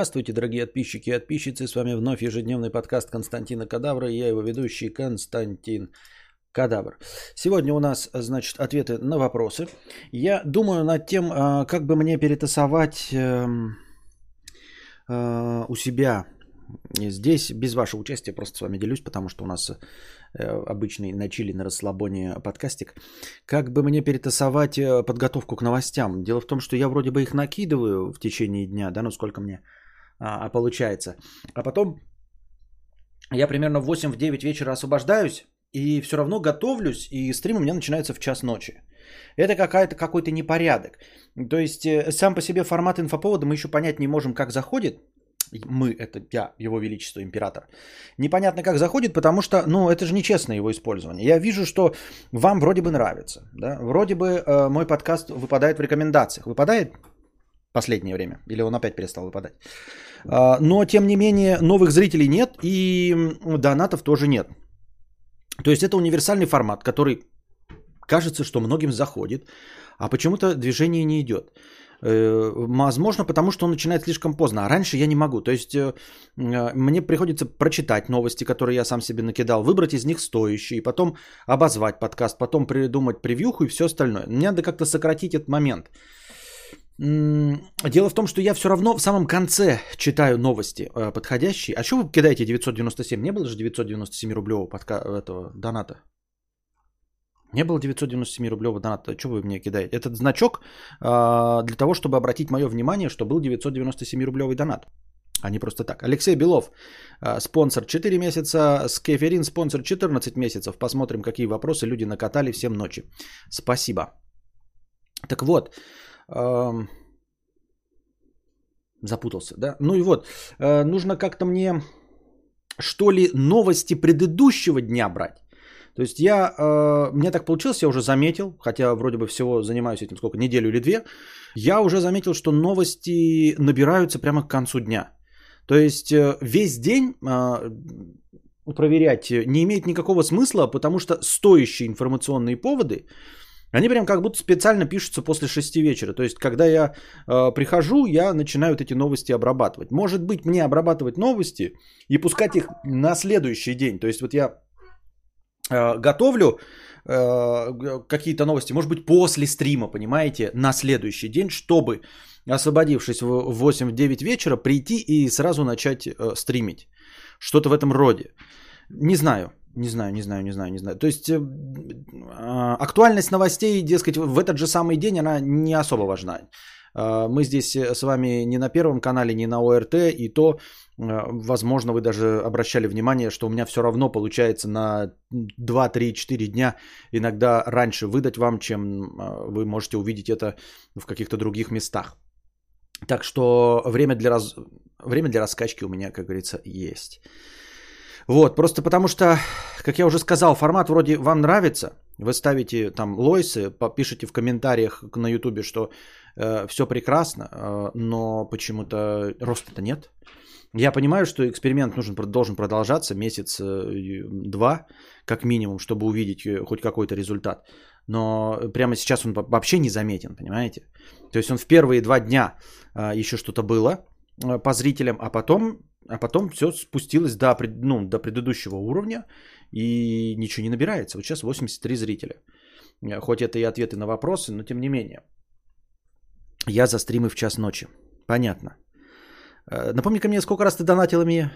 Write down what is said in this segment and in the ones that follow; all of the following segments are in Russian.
Здравствуйте, дорогие подписчики и подписчицы. С вами вновь ежедневный подкаст Константина Кадавра. И я его ведущий Константин Кадавр. Сегодня у нас, значит, ответы на вопросы. Я думаю над тем, а, как бы мне перетасовать эм, э, у себя здесь, без вашего участия, просто с вами делюсь, потому что у нас э, обычный начали на расслабоне подкастик. Как бы мне перетасовать э, подготовку к новостям? Дело в том, что я вроде бы их накидываю в течение дня, да, ну сколько мне а, получается. А потом я примерно в 8-9 вечера освобождаюсь и все равно готовлюсь, и стрим у меня начинается в час ночи. Это какая-то, какой-то непорядок. То есть э, сам по себе формат инфоповода мы еще понять не можем, как заходит. Мы, это я, его величество, император. Непонятно, как заходит, потому что, ну, это же нечестное его использование. Я вижу, что вам вроде бы нравится. Да? Вроде бы э, мой подкаст выпадает в рекомендациях. Выпадает? последнее время. Или он опять перестал выпадать. А, но, тем не менее, новых зрителей нет и донатов тоже нет. То есть это универсальный формат, который кажется, что многим заходит, а почему-то движение не идет. Э, возможно, потому что он начинает слишком поздно, а раньше я не могу. То есть э, мне приходится прочитать новости, которые я сам себе накидал, выбрать из них стоящие, потом обозвать подкаст, потом придумать превьюху и все остальное. Мне надо как-то сократить этот момент. Дело в том, что я все равно в самом конце читаю новости э, подходящие. А что вы кидаете 997? Не было же 997 рублевого подка... этого доната? Не было 997 рублевого доната. Что вы мне кидаете? Этот значок э, для того, чтобы обратить мое внимание, что был 997 рублевый донат. А не просто так. Алексей Белов, э, спонсор 4 месяца. Скеферин, спонсор 14 месяцев. Посмотрим, какие вопросы люди накатали всем ночи. Спасибо. Так вот, Запутался, да? Ну и вот, э, нужно как-то мне, что ли, новости предыдущего дня брать. То есть я, э, мне так получилось, я уже заметил, хотя вроде бы всего занимаюсь этим сколько, неделю или две, я уже заметил, что новости набираются прямо к концу дня. То есть э, весь день проверять не имеет никакого смысла, потому что стоящие информационные поводы они прям как будто специально пишутся после 6 вечера. То есть, когда я э, прихожу, я начинаю вот эти новости обрабатывать. Может быть, мне обрабатывать новости и пускать их на следующий день. То есть, вот я э, готовлю э, какие-то новости, может быть, после стрима, понимаете, на следующий день, чтобы, освободившись в 8-9 вечера, прийти и сразу начать э, стримить. Что-то в этом роде. Не знаю. Не знаю, не знаю, не знаю, не знаю. То есть э, а, актуальность новостей, дескать, в этот же самый день, она не особо важна. Э, мы здесь с вами не на первом канале, не на ОРТ, и то, э, возможно, вы даже обращали внимание, что у меня все равно получается на 2, 3, 4 дня иногда раньше выдать вам, чем вы можете увидеть это в каких-то других местах. Так что время для, раз... время для раскачки у меня, как говорится, есть. Вот, просто потому что, как я уже сказал, формат вроде вам нравится. Вы ставите там лойсы, пишите в комментариях на ютубе, что э, все прекрасно, э, но почему-то роста-то нет. Я понимаю, что эксперимент нужен, должен продолжаться месяц-два, э, как минимум, чтобы увидеть э, хоть какой-то результат. Но прямо сейчас он вообще не заметен, понимаете? То есть он в первые два дня э, еще что-то было э, по зрителям, а потом а потом все спустилось до, ну, до предыдущего уровня и ничего не набирается. Вот сейчас 83 зрителя. Э, хоть это и ответы на вопросы, но тем не менее. Я за стримы в час ночи. Понятно. Э, напомни-ка мне, сколько раз ты донатила мне?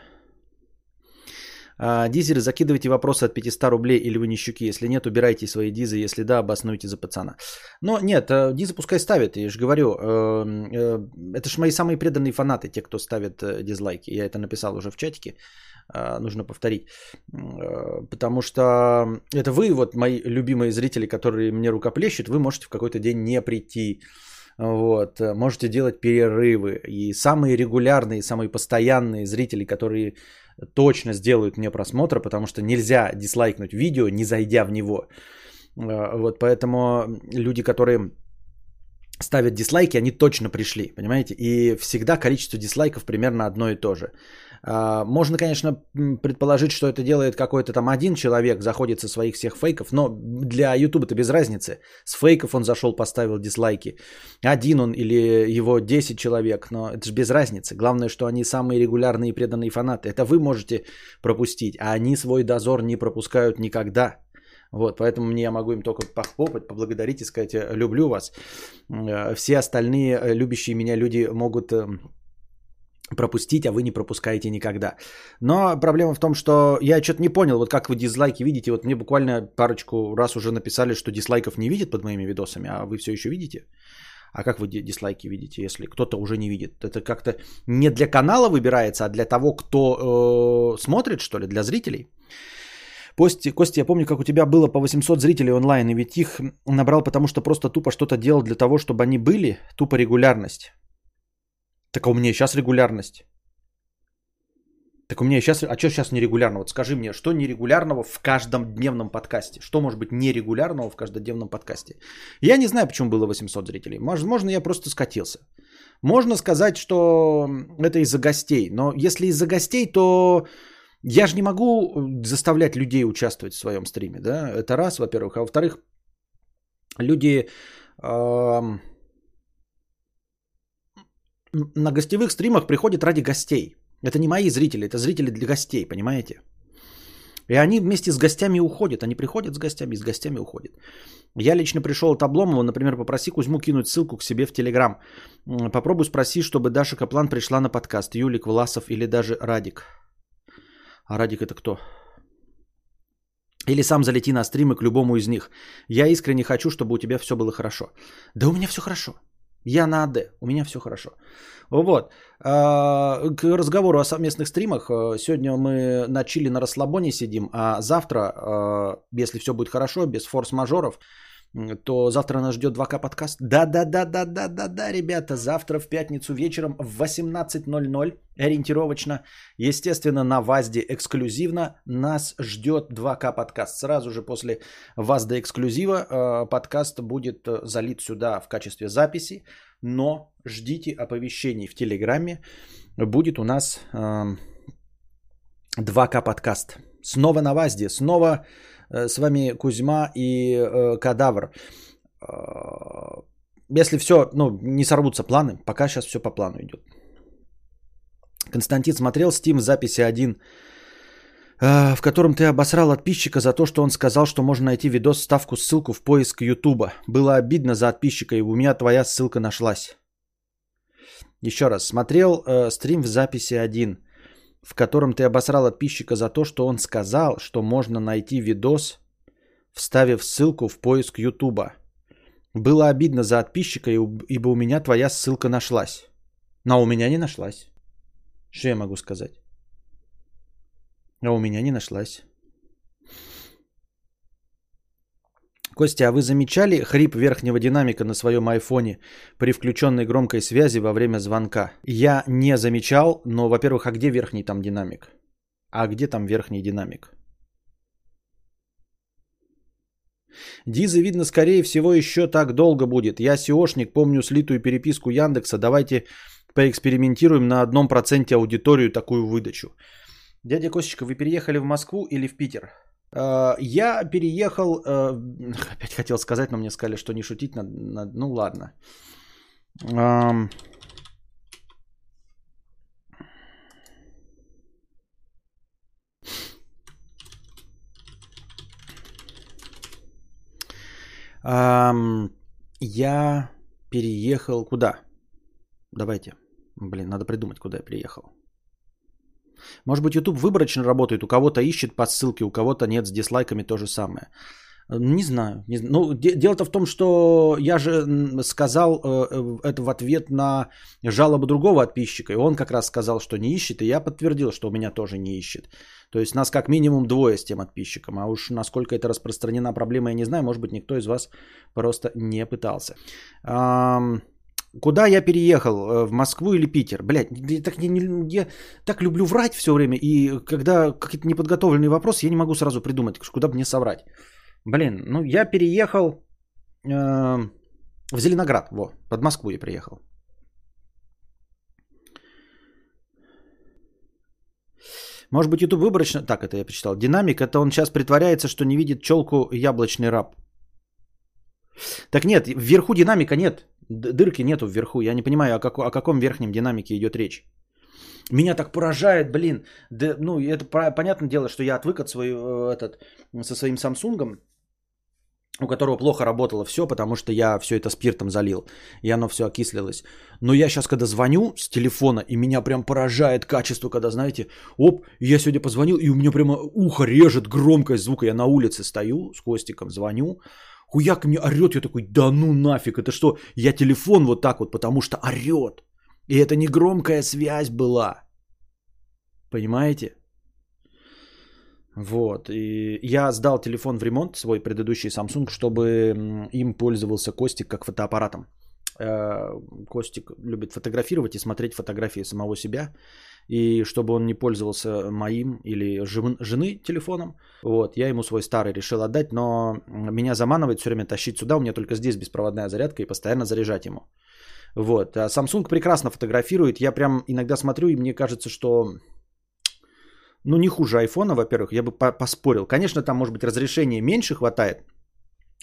А, дизеры, закидывайте вопросы от 500 рублей или вы не щуки. Если нет, убирайте свои дизы. Если да, обоснуйте за пацана. Но нет, э, дизы пускай ставят. Я же говорю, эм, э, это же мои самые преданные фанаты, те, кто ставит э, дизлайки. Я это написал уже в чатике. Нужно повторить. Потому что это вы, вот мои любимые зрители, которые мне рукоплещут, вы можете в какой-то день не прийти. Вот, можете делать перерывы. И самые регулярные, самые постоянные зрители, которые точно сделают мне просмотр, потому что нельзя дизлайкнуть видео, не зайдя в него. Э, вот поэтому люди, которые ставят дизлайки, они точно пришли, понимаете? И всегда количество дизлайков примерно одно и то же. А, можно, конечно, предположить, что это делает какой-то там один человек, заходит со своих всех фейков, но для YouTube это без разницы. С фейков он зашел, поставил дизлайки. Один он или его 10 человек, но это же без разницы. Главное, что они самые регулярные и преданные фанаты. Это вы можете пропустить, а они свой дозор не пропускают никогда. Вот, поэтому мне я могу им только похлопать, поблагодарить и сказать, «Э, люблю вас. Э, все остальные э, любящие меня люди могут эм, пропустить, а вы не пропускаете никогда. Но проблема в том, что я что-то не понял, вот как вы дизлайки видите. Вот мне буквально парочку раз уже написали, что дизлайков не видят под моими видосами, а вы все еще видите? А как вы дизлайки видите, если кто-то уже не видит? Это как-то не для канала выбирается, а для того, кто э, смотрит, что ли, для зрителей? Кости, Костя, я помню, как у тебя было по 800 зрителей онлайн, и ведь их набрал, потому что просто тупо что-то делал для того, чтобы они были, тупо регулярность. Так а у меня сейчас регулярность. Так у меня сейчас... А что сейчас нерегулярно? Вот скажи мне, что нерегулярного в каждом дневном подкасте? Что может быть нерегулярного в каждодневном подкасте? Я не знаю, почему было 800 зрителей. Возможно, я просто скатился. Можно сказать, что это из-за гостей. Но если из-за гостей, то я же не могу заставлять людей участвовать в своем стриме. Да? Это раз, во-первых. А во-вторых, люди... Э- на гостевых стримах приходят ради гостей. Это не мои зрители, это зрители для гостей, понимаете? И они вместе с гостями уходят. Они приходят с гостями и с гостями уходят. Я лично пришел от Обломова, например, попроси Кузьму кинуть ссылку к себе в Телеграм. Попробуй спроси, чтобы Даша Каплан пришла на подкаст. Юлик Власов или даже Радик. А Радик это кто? Или сам залети на стримы к любому из них. Я искренне хочу, чтобы у тебя все было хорошо. Да у меня все хорошо. Я на АД, у меня все хорошо. Вот. А, к разговору о совместных стримах. Э, сегодня мы на чили на расслабоне сидим, а завтра, э, если все будет хорошо, без форс-мажоров, то завтра нас ждет 2К подкаст. Да-да-да-да-да-да-да, ребята, завтра в пятницу вечером в 18.00 ориентировочно, естественно, на ВАЗДе эксклюзивно нас ждет 2К подкаст. Сразу же после ВАЗДа эксклюзива э, подкаст будет э, залит сюда в качестве записи, но ждите оповещений в Телеграме. Будет у нас 2К э, подкаст. Снова на ВАЗДе, снова с вами Кузьма и э, Кадавр. Э, если все, ну, не сорвутся планы, пока сейчас все по плану идет. Константин смотрел Steam записи один, в котором ты обосрал подписчика за то, что он сказал, что можно найти видос, ставку, ссылку в поиск Ютуба. Было обидно за подписчика, и у меня твоя ссылка нашлась. Еще раз, смотрел э, стрим в записи один в котором ты обосрал подписчика за то, что он сказал, что можно найти видос, вставив ссылку в поиск Ютуба. Было обидно за подписчика, ибо у меня твоя ссылка нашлась. Но у меня не нашлась. Что я могу сказать? А у меня не нашлась. Костя, а вы замечали хрип верхнего динамика на своем айфоне при включенной громкой связи во время звонка? Я не замечал, но, во-первых, а где верхний там динамик? А где там верхний динамик? Дизы, видно, скорее всего, еще так долго будет. Я SEOшник, помню слитую переписку Яндекса. Давайте поэкспериментируем на одном проценте аудиторию такую выдачу. Дядя Костечка, вы переехали в Москву или в Питер? Э, я переехал, э, опять хотел сказать, но мне сказали, что не шутить надо. надо ну ладно. Я переехал куда? Давайте. Блин, надо придумать, куда я приехал. Может быть, YouTube выборочно работает, у кого-то ищет по ссылке, у кого-то нет, с дизлайками то же самое. Не знаю. Не. Ну, дело-то в том, что я же сказал э, э, это в ответ на жалобу другого подписчика. И он как раз сказал, что не ищет, и я подтвердил, что у меня тоже не ищет. То есть нас как минимум двое с тем подписчиком. А уж насколько это распространена проблема, я не знаю. Может быть, никто из вас просто не пытался. Куда я переехал? Э, в Москву или Питер? Блядь, я так, не, я так люблю врать все время. И когда какие-то неподготовленные вопросы, я не могу сразу придумать, куда бы мне соврать. Блин, ну я переехал... Э, В Зеленоград, во, под Москву я приехал. Может быть, YouTube выборочно... Так, это я почитал. Динамик, это он сейчас притворяется, что не видит челку яблочный раб. Так нет, вверху динамика нет. Дырки нету вверху. Я не понимаю, о, как, о каком верхнем динамике идет речь. Меня так поражает, блин. Да, ну, это понятное дело, что я отвык от своего, этот, со своим Самсунгом, у которого плохо работало все, потому что я все это спиртом залил, и оно все окислилось. Но я сейчас, когда звоню с телефона, и меня прям поражает качество, когда, знаете, оп, я сегодня позвонил, и у меня прямо ухо режет громкость звука. Я на улице стою с Костиком, звоню, хуяк мне орет, я такой, да ну нафиг, это что, я телефон вот так вот, потому что орет. И это не громкая связь была. Понимаете? Вот. И я сдал телефон в ремонт, свой предыдущий Samsung, чтобы им пользовался Костик как фотоаппаратом. Э, Костик любит фотографировать и смотреть фотографии самого себя. И чтобы он не пользовался моим или жены телефоном, вот, я ему свой старый решил отдать, но меня заманывает все время тащить сюда, у меня только здесь беспроводная зарядка и постоянно заряжать ему. Вот. А Samsung прекрасно фотографирует. Я прям иногда смотрю, и мне кажется, что ну, не хуже айфона, во-первых, я бы поспорил. Конечно, там, может быть, разрешение меньше хватает,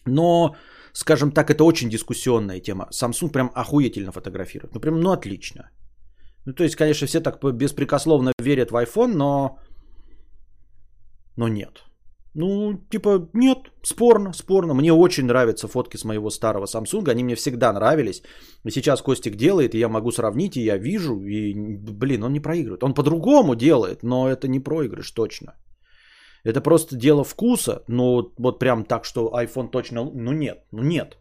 но, скажем так, это очень дискуссионная тема. Samsung прям охуительно фотографирует. Ну, прям, ну, отлично. Ну, то есть, конечно, все так беспрекословно верят в iPhone, но... Но нет. Ну, типа, нет, спорно, спорно. Мне очень нравятся фотки с моего старого Samsung, они мне всегда нравились. И сейчас Костик делает, и я могу сравнить, и я вижу, и, блин, он не проигрывает. Он по-другому делает, но это не проигрыш точно. Это просто дело вкуса, но вот прям так, что iPhone точно, ну нет, ну нет.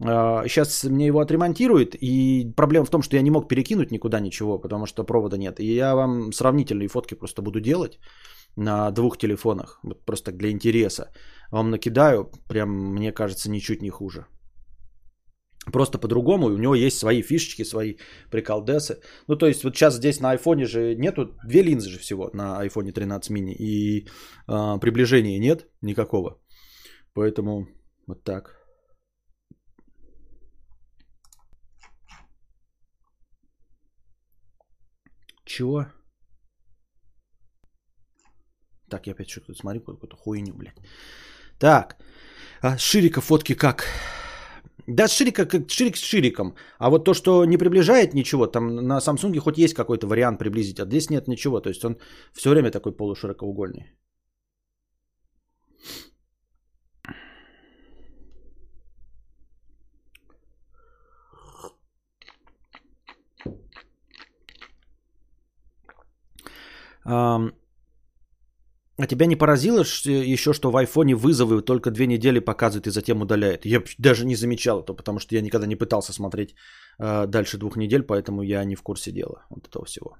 Сейчас а, мне его отремонтируют, и проблема в том, что я не мог перекинуть никуда ничего, потому что провода нет. И я вам сравнительные фотки просто буду делать на двух телефонах, вот просто для интереса. Вам накидаю, прям мне кажется, ничуть не хуже. Просто по-другому, у него есть свои фишечки, свои приколдесы. Ну, то есть, вот сейчас здесь на айфоне же нету, две линзы же всего на iPhone 13 mini, и э, приближения нет никакого. Поэтому вот так. Чего? Так, я опять что-то смотрю, какую-то хуйню, блядь. Так, а Ширика фотки как? Да, Ширика как Ширик с Шириком. А вот то, что не приближает ничего, там на Samsung хоть есть какой-то вариант приблизить, а здесь нет ничего. То есть он все время такой полуширокоугольный. А тебя не поразило еще, что в айфоне вызовы только две недели показывает и затем удаляет? Я даже не замечал это, потому что я никогда не пытался смотреть э, дальше двух недель, поэтому я не в курсе дела вот этого всего.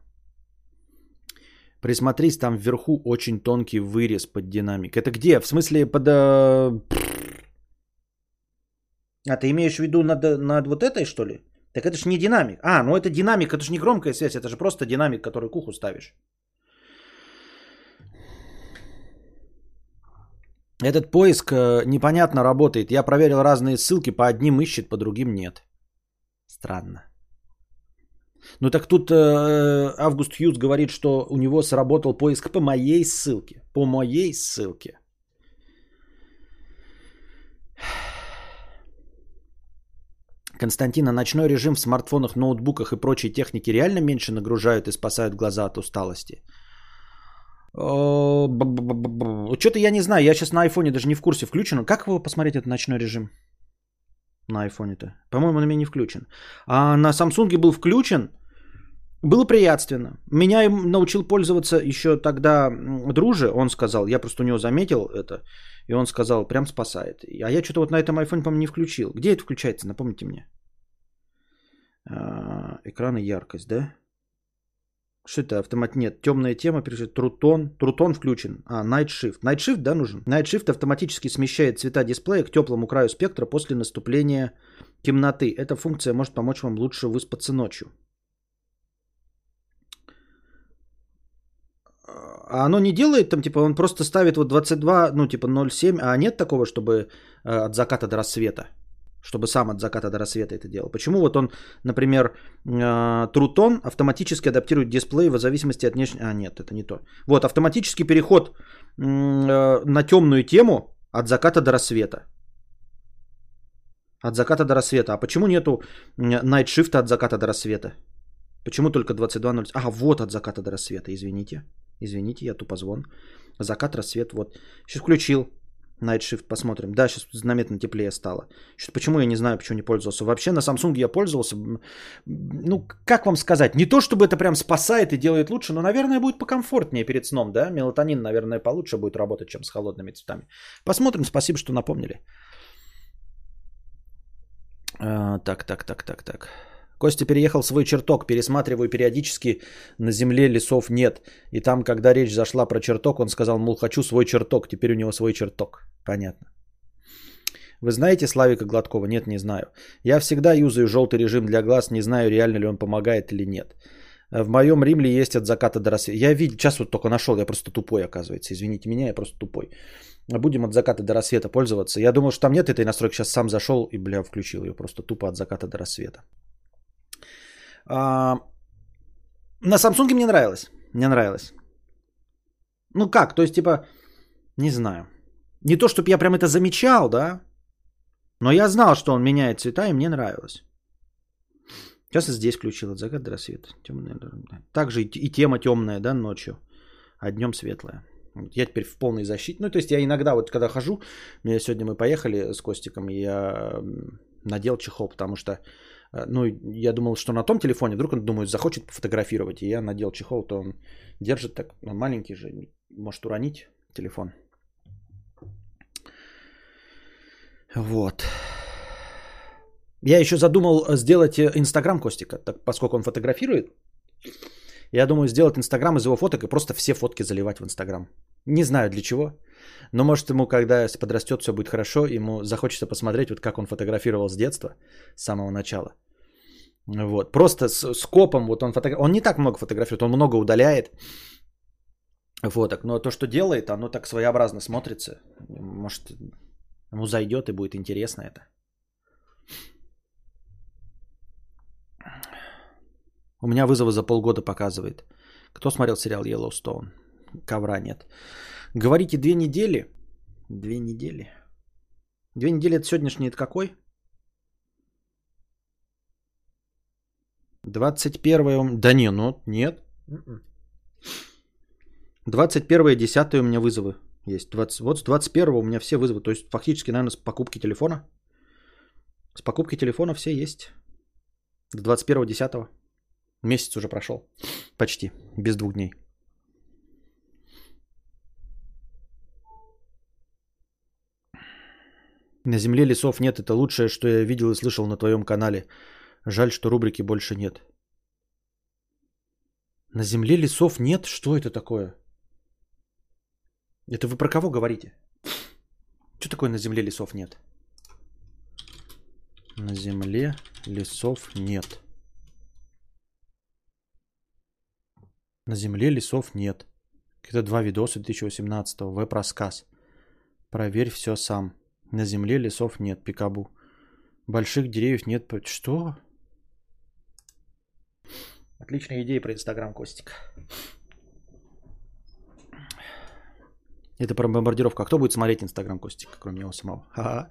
Присмотрись, там вверху очень тонкий вырез под динамик. Это где? В смысле под... Э... А ты имеешь в виду над, над вот этой, что ли? Так это же не динамик. А, ну это динамик, это же не громкая связь, это же просто динамик, который к уху ставишь. Этот поиск э, непонятно работает. Я проверил разные ссылки, по одним ищет, по другим нет. Странно. Ну так тут э, Август Хьюз говорит, что у него сработал поиск по моей ссылке. По моей ссылке. Константина, ночной режим в смартфонах, ноутбуках и прочей технике реально меньше нагружают и спасают глаза от усталости? Что-то я не знаю, я сейчас на айфоне даже не в курсе включен. Как его посмотреть этот ночной режим? На айфоне-то. По-моему, на меня не включен. А на Samsung был включен. Было приятственно. Меня научил пользоваться еще тогда друже, он сказал, я просто у него заметил это, и он сказал, прям спасает. А я что-то вот на этом iPhone, по-моему, не включил. Где это включается, напомните мне. А, экран и яркость, да? Что это автомат? Нет, темная тема, пишет Трутон. Трутон включен. А, Night Shift. Night Shift, да, нужен? Night Shift автоматически смещает цвета дисплея к теплому краю спектра после наступления темноты. Эта функция может помочь вам лучше выспаться ночью. А оно не делает там, типа, он просто ставит вот 22, ну, типа 0,7, а нет такого, чтобы э, от заката до рассвета? Чтобы сам от заката до рассвета это делал. Почему вот он, например, э, Трутон автоматически адаптирует дисплей в зависимости от внешней... А, нет, это не то. Вот, автоматический переход э, на темную тему от заката до рассвета. От заката до рассвета. А почему нету Night Shift от заката до рассвета? Почему только 22.0? А, вот от заката до рассвета, извините. Извините, я тупо звон. Закат, рассвет, вот. Сейчас включил. Night Shift посмотрим. Да, сейчас заметно теплее стало. Что, почему я не знаю, почему не пользовался. Вообще на Samsung я пользовался. Ну, как вам сказать? Не то, чтобы это прям спасает и делает лучше, но, наверное, будет покомфортнее перед сном, да? Мелатонин, наверное, получше будет работать, чем с холодными цветами. Посмотрим. Спасибо, что напомнили. А, так, так, так, так, так. Костя переехал в свой чертог, пересматриваю периодически, на земле лесов нет. И там, когда речь зашла про чертог, он сказал, мол, хочу свой чертог, теперь у него свой чертог. Понятно. Вы знаете Славика Гладкова? Нет, не знаю. Я всегда юзаю желтый режим для глаз, не знаю, реально ли он помогает или нет. В моем Римле есть от заката до рассвета. Я видел, сейчас вот только нашел, я просто тупой, оказывается. Извините меня, я просто тупой. Будем от заката до рассвета пользоваться. Я думал, что там нет этой настройки, сейчас сам зашел и, бля, включил ее просто тупо от заката до рассвета. А, на Samsung мне нравилось. Мне нравилось. Ну как, то есть типа, не знаю. Не то, чтобы я прям это замечал, да, но я знал, что он меняет цвета, и мне нравилось. Сейчас я здесь включил от заката до рассвета. Темная, Также и тема темная, да, ночью, а днем светлая. Я теперь в полной защите. Ну, то есть я иногда вот когда хожу, сегодня мы поехали с Костиком, я надел чехол, потому что ну, я думал, что на том телефоне, вдруг он, думаю, захочет пофотографировать, и я надел чехол, то он держит так, он маленький же, может уронить телефон. Вот. Я еще задумал сделать э, Инстаграм Костика, так, поскольку он фотографирует. Я думаю сделать Инстаграм из его фоток и просто все фотки заливать в Инстаграм. Не знаю для чего. Но может ему, когда подрастет, все будет хорошо, ему захочется посмотреть, вот как он фотографировал с детства, с самого начала. Вот. Просто с, с копом, вот он фотографирует. Он не так много фотографирует, он много удаляет фоток. Но то, что делает, оно так своеобразно смотрится. Может, ему зайдет и будет интересно это. У меня вызовы за полгода показывает. Кто смотрел сериал Yellowstone? Ковра нет. Говорите две недели. Две недели. Две недели это сегодняшний это какой? 21 Да не, ну нет. 21 10 у меня вызовы есть. 20, вот с 21 у меня все вызовы. То есть фактически, наверное, с покупки телефона. С покупки телефона все есть. До 21 10 Месяц уже прошел. Почти. Без двух дней. На земле лесов нет. Это лучшее, что я видел и слышал на твоем канале. Жаль, что рубрики больше нет. На земле лесов нет? Что это такое? Это вы про кого говорите? Что такое на земле лесов нет? На земле лесов нет. На земле лесов нет. Это два видоса 2018 веб-рассказ. Проверь все сам. На земле лесов нет, Пикабу. Больших деревьев нет. Что? Отличная идея про Инстаграм, Костик. Это про бомбардировку. А кто будет смотреть Инстаграм, Костик, кроме него самого? Ха-ха.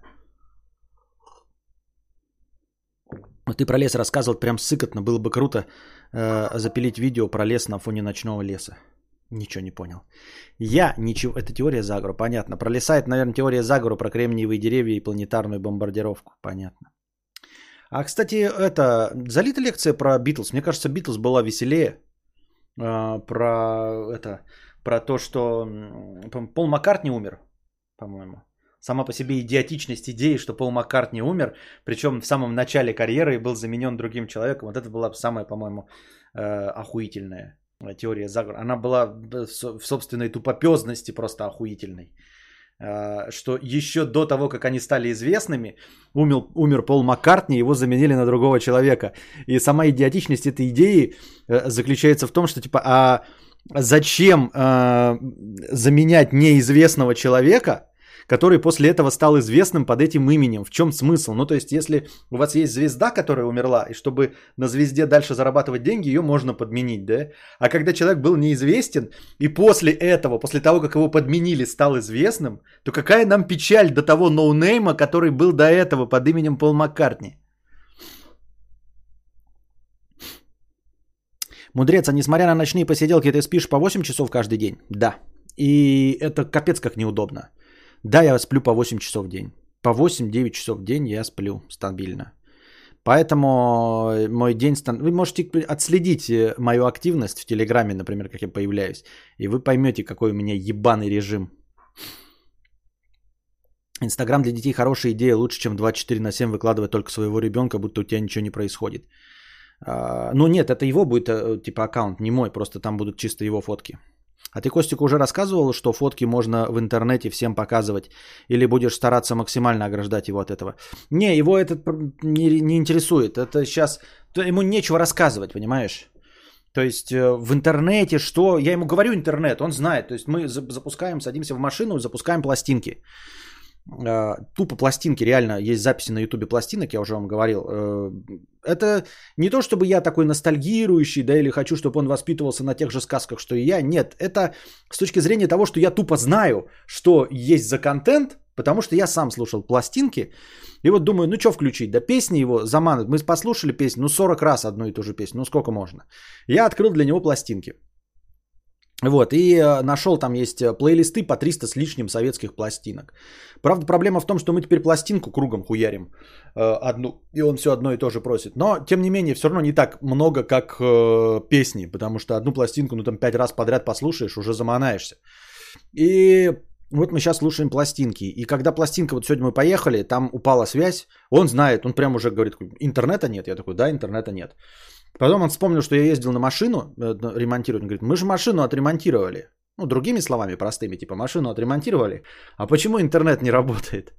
Ты про лес рассказывал прям сыкотно. Было бы круто э, запилить видео про лес на фоне ночного леса. Ничего не понял. Я ничего... Это теория заговора, понятно. Про наверное, теория заговора про кремниевые деревья и планетарную бомбардировку. Понятно. А, кстати, это... Залита лекция про Битлз. Мне кажется, Битлз была веселее. Э, про это... Про то, что Пол Маккартни умер, по-моему. Сама по себе идиотичность идеи, что Пол Маккартни умер, причем в самом начале карьеры был заменен другим человеком. Вот это была самая, по-моему, э, охуительная теория заговора. Она была в собственной тупопезности просто охуительной. А, что еще до того, как они стали известными, умер, умер Пол Маккартни, его заменили на другого человека. И сама идиотичность этой идеи э, заключается в том, что типа, а зачем заменять неизвестного человека, который после этого стал известным под этим именем. В чем смысл? Ну, то есть, если у вас есть звезда, которая умерла, и чтобы на звезде дальше зарабатывать деньги, ее можно подменить, да? А когда человек был неизвестен, и после этого, после того, как его подменили, стал известным, то какая нам печаль до того ноунейма, который был до этого под именем Пол Маккартни? Мудрец, а несмотря на ночные посиделки, ты спишь по 8 часов каждый день? Да. И это капец как неудобно. Да, я сплю по 8 часов в день. По 8-9 часов в день я сплю стабильно. Поэтому мой день... Стан... Вы можете отследить э, мою активность в Телеграме, например, как я появляюсь. И вы поймете, какой у меня ебаный режим. Инстаграм для детей хорошая идея, лучше, чем 24 на 7 выкладывать только своего ребенка, будто у тебя ничего не происходит. А, ну нет, это его будет э, типа аккаунт, не мой, просто там будут чисто его фотки. А ты, Костик, уже рассказывал, что фотки можно в интернете всем показывать? Или будешь стараться максимально ограждать его от этого? Не, его это не, не интересует. Это сейчас... Ему нечего рассказывать, понимаешь? То есть э, в интернете что? Я ему говорю интернет, он знает. То есть мы запускаем, садимся в машину, запускаем пластинки. А, тупо пластинки, реально есть записи на ютубе пластинок, я уже вам говорил. Это не то, чтобы я такой ностальгирующий, да, или хочу, чтобы он воспитывался на тех же сказках, что и я. Нет, это с точки зрения того, что я тупо знаю, что есть за контент, потому что я сам слушал пластинки. И вот думаю, ну что включить? Да песни его заманут. Мы послушали песню, ну 40 раз одну и ту же песню, ну сколько можно. Я открыл для него пластинки. Вот, и э, нашел там есть э, плейлисты по 300 с лишним советских пластинок. Правда, проблема в том, что мы теперь пластинку кругом хуярим э, одну, и он все одно и то же просит. Но, тем не менее, все равно не так много, как песни, потому что одну пластинку, ну там пять раз подряд послушаешь, уже заманаешься. И вот мы сейчас слушаем пластинки. И когда пластинка, вот сегодня мы поехали, там упала связь, он знает, он прям уже говорит, интернета нет. Я такой, да, интернета нет. Потом он вспомнил, что я ездил на машину э, ремонтировать. Он говорит, мы же машину отремонтировали. Ну, другими словами простыми, типа машину отремонтировали. А почему интернет не работает?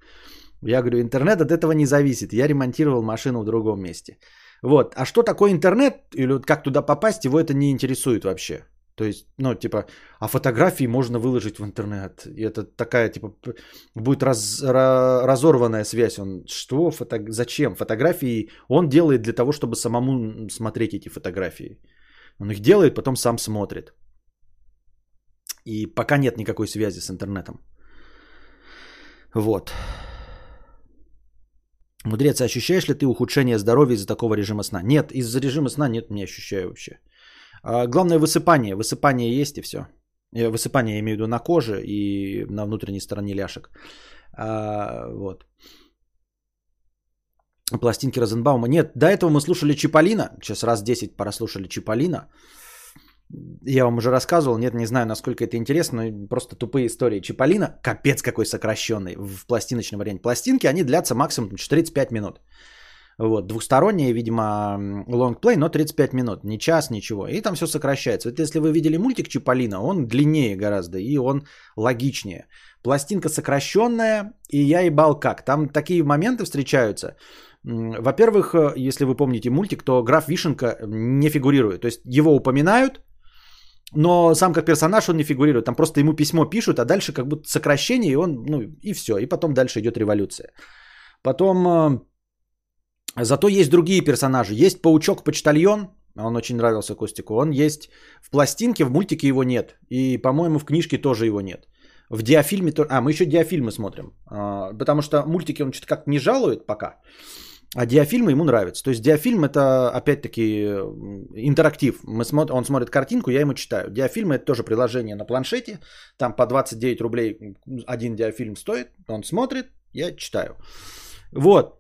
Я говорю, интернет от этого не зависит. Я ремонтировал машину в другом месте. Вот. А что такое интернет или как туда попасть, его это не интересует вообще. То есть, ну, типа, а фотографии можно выложить в интернет. И это такая, типа, будет раз, разорванная связь. Он, что, фото, зачем? Фотографии он делает для того, чтобы самому смотреть эти фотографии. Он их делает, потом сам смотрит. И пока нет никакой связи с интернетом. Вот. Мудрец, ощущаешь ли ты ухудшение здоровья из-за такого режима сна? Нет, из-за режима сна нет, не ощущаю вообще. А, главное высыпание. Высыпание есть и все. Э, высыпание я имею в виду на коже и на внутренней стороне ляшек. А, вот. Пластинки Розенбаума. Нет, до этого мы слушали Чиполлино. Сейчас раз 10 прослушали Чиполлино. Я вам уже рассказывал, нет, не знаю, насколько это интересно, но просто тупые истории. Чиполлино, капец какой сокращенный в пластиночном варианте. Пластинки, они длятся максимум 35 минут. Вот, двухсторонние, видимо, лонгплей, но 35 минут, не час, ничего. И там все сокращается. Вот если вы видели мультик Чиполлино, он длиннее гораздо, и он логичнее. Пластинка сокращенная, и я ебал как. Там такие моменты встречаются. Во-первых, э, если вы помните мультик, то граф Вишенка не фигурирует. То есть его упоминают, но сам как персонаж он не фигурирует. Там просто ему письмо пишут, а дальше как будто сокращение, и он, ну и все. И потом дальше идет революция. Потом э, Зато есть другие персонажи. Есть паучок-почтальон, он очень нравился Костику. Он есть в пластинке, в мультике его нет. И, по-моему, в книжке тоже его нет. В диафильме... А, мы еще диафильмы смотрим. А, потому что мультики он что-то как не жалует пока. А диафильмы ему нравятся. То есть диафильм это опять-таки интерактив. Мы смотр... Он смотрит картинку, я ему читаю. Диафильмы это тоже приложение на планшете. Там по 29 рублей один диафильм стоит. Он смотрит, я читаю. Вот.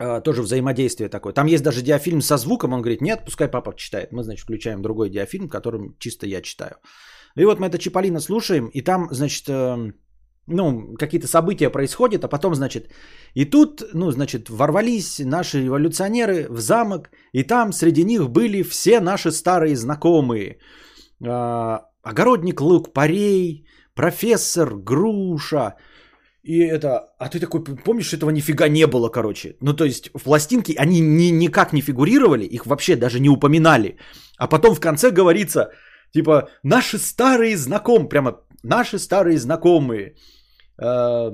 А, тоже взаимодействие такое. Там есть даже диафильм со звуком, он говорит, нет, пускай папа читает. Мы, значит, включаем другой диафильм, которым чисто я читаю. И вот мы это Чиполлино слушаем, и там, значит, э, ну, какие-то события происходят, а потом, значит, и тут, ну, значит, ворвались наши революционеры в замок, и там среди них были все наши старые знакомые. Э, огородник Лук Парей, профессор Груша, и это, а ты такой, помнишь, этого нифига не было, короче. Ну, то есть, в пластинке они ни, никак не фигурировали, их вообще даже не упоминали. А потом в конце говорится, типа, наши старые знакомые, прямо, наши старые знакомые. э,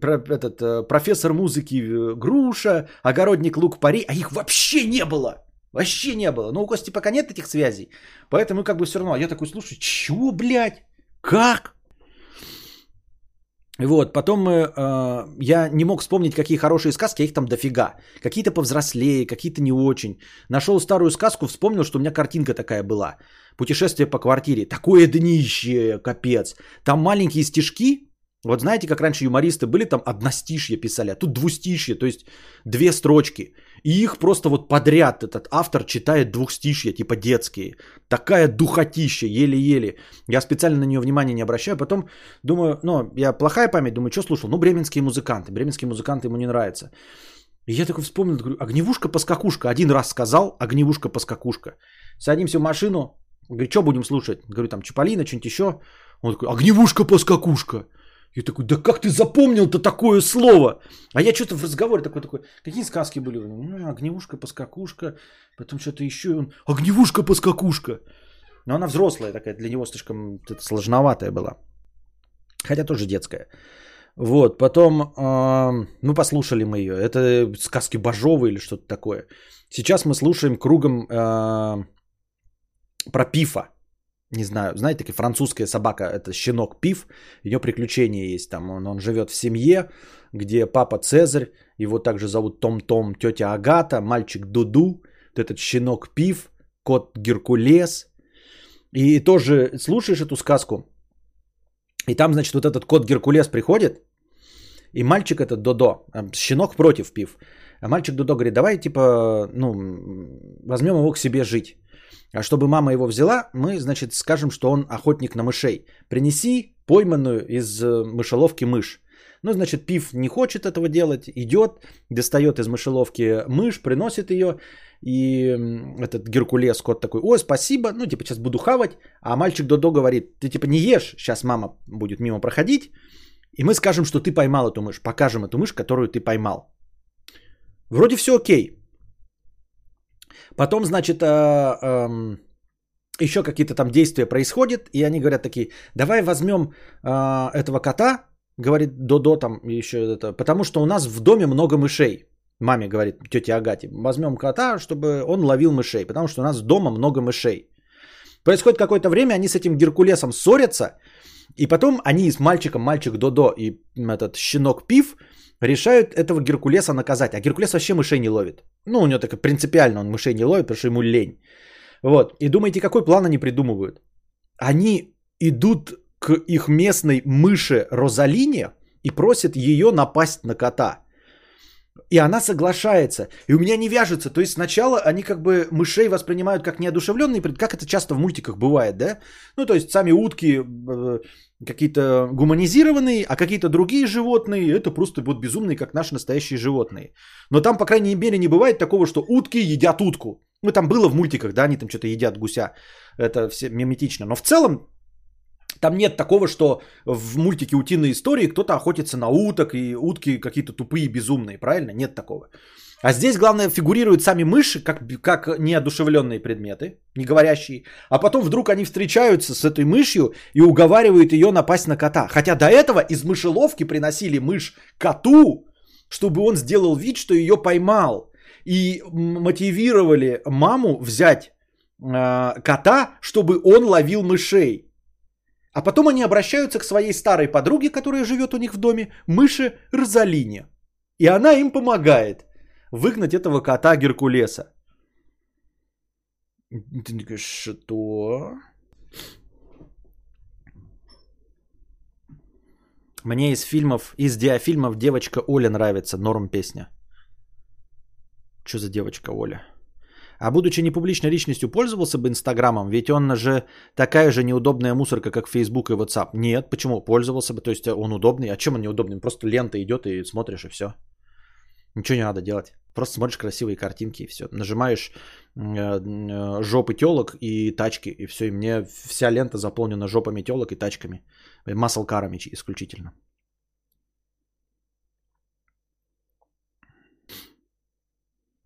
про, этот, э, профессор музыки э, Груша, огородник Лук Пари, а их вообще не было. Вообще не было. Но у Кости пока нет этих связей. Поэтому как бы все равно. Я такой слушаю, чего, блядь? Как? Вот, потом э, я не мог вспомнить, какие хорошие сказки, их там дофига. Какие-то повзрослее, какие-то не очень. Нашел старую сказку, вспомнил, что у меня картинка такая была. Путешествие по квартире. Такое днище, капец. Там маленькие стишки. Вот знаете, как раньше юмористы были, там одностишье писали, а тут двустишье, то есть две строчки. И их просто вот подряд этот автор читает двухстишья, типа детские. Такая духотища, еле-еле. Я специально на нее внимания не обращаю. Потом думаю, ну, я плохая память, думаю, что слушал? Ну, бременские музыканты. Бременские музыканты ему не нравятся. И я такой вспомнил, говорю, огневушка-поскакушка. Один раз сказал, огневушка-поскакушка. Садимся в машину, говорю, что будем слушать? Говорю, там, Чаполина, что-нибудь еще. Он такой, огневушка-поскакушка. Я такой, да как ты запомнил-то такое слово? А я что-то в разговоре такой, такой, какие сказки были? Ну, огневушка, поскакушка, потом что-то еще. Он, огневушка, поскакушка. Но она взрослая такая, для него слишком сложноватая была. Хотя тоже детская. Вот, потом, э, ну, послушали мы ее. Это сказки Бажова или что-то такое. Сейчас мы слушаем кругом э, про Пифа. Не знаю, знаете, такая французская собака, это щенок Пив, ее приключения есть там, он, он живет в семье, где папа Цезарь, его также зовут Том-Том, тетя Агата, мальчик Дуду, вот этот щенок Пив, кот Геркулес, и тоже слушаешь эту сказку, и там, значит, вот этот кот Геркулес приходит, и мальчик этот Додо, а, щенок против Пив, а мальчик Додо говорит, давай, типа, ну, возьмем его к себе жить. А чтобы мама его взяла, мы, значит, скажем, что он охотник на мышей. Принеси пойманную из э, мышеловки мышь. Ну, значит, Пив не хочет этого делать, идет, достает из мышеловки мышь, приносит ее, и этот Геркулес, кот такой, ой, спасибо, ну, типа, сейчас буду хавать, а мальчик Додо говорит, ты, типа, не ешь, сейчас мама будет мимо проходить, и мы скажем, что ты поймал эту мышь, покажем эту мышь, которую ты поймал. Вроде все окей. Потом, значит, э, э, еще какие-то там действия происходят, и они говорят такие, давай возьмем э, этого кота, говорит Додо там еще это, потому что у нас в доме много мышей. Маме говорит тетя Агате, возьмем кота, чтобы он ловил мышей, потому что у нас дома много мышей. Происходит какое-то время, они с этим Геркулесом ссорятся, и потом они с мальчиком, мальчик Додо и этот щенок Пив решают этого Геркулеса наказать. А Геркулес вообще мышей не ловит. Ну, у него так принципиально он мышей не ловит, потому что ему лень. Вот. И думаете, какой план они придумывают? Они идут к их местной мыши Розалине и просят ее напасть на кота. И она соглашается. И у меня не вяжется. То есть сначала они как бы мышей воспринимают как неодушевленные, как это часто в мультиках бывает, да? Ну, то есть сами утки э, какие-то гуманизированные, а какие-то другие животные, это просто вот безумные, как наши настоящие животные. Но там, по крайней мере, не бывает такого, что утки едят утку. Ну, там было в мультиках, да, они там что-то едят гуся. Это все миметично. Но в целом там нет такого, что в мультике «Утиные истории» кто-то охотится на уток, и утки какие-то тупые, безумные, правильно? Нет такого. А здесь, главное, фигурируют сами мыши, как, как неодушевленные предметы, не говорящие. А потом вдруг они встречаются с этой мышью и уговаривают ее напасть на кота. Хотя до этого из мышеловки приносили мышь коту, чтобы он сделал вид, что ее поймал. И мотивировали маму взять э, кота, чтобы он ловил мышей. А потом они обращаются к своей старой подруге, которая живет у них в доме, мыши Розалине. И она им помогает выгнать этого кота Геркулеса. Что? Мне из фильмов, из диафильмов девочка Оля нравится, норм песня. Что за девочка Оля? А будучи непубличной личностью, пользовался бы Инстаграмом, ведь он же такая же неудобная мусорка, как Facebook и WhatsApp. Нет, почему? Пользовался бы, то есть он удобный. А чем он неудобный? Просто лента идет и смотришь и все. Ничего не надо делать. Просто смотришь красивые картинки и все. Нажимаешь э, э, жопы телок и тачки, и все. И мне вся лента заполнена жопами телок и тачками. Маслкарами исключительно.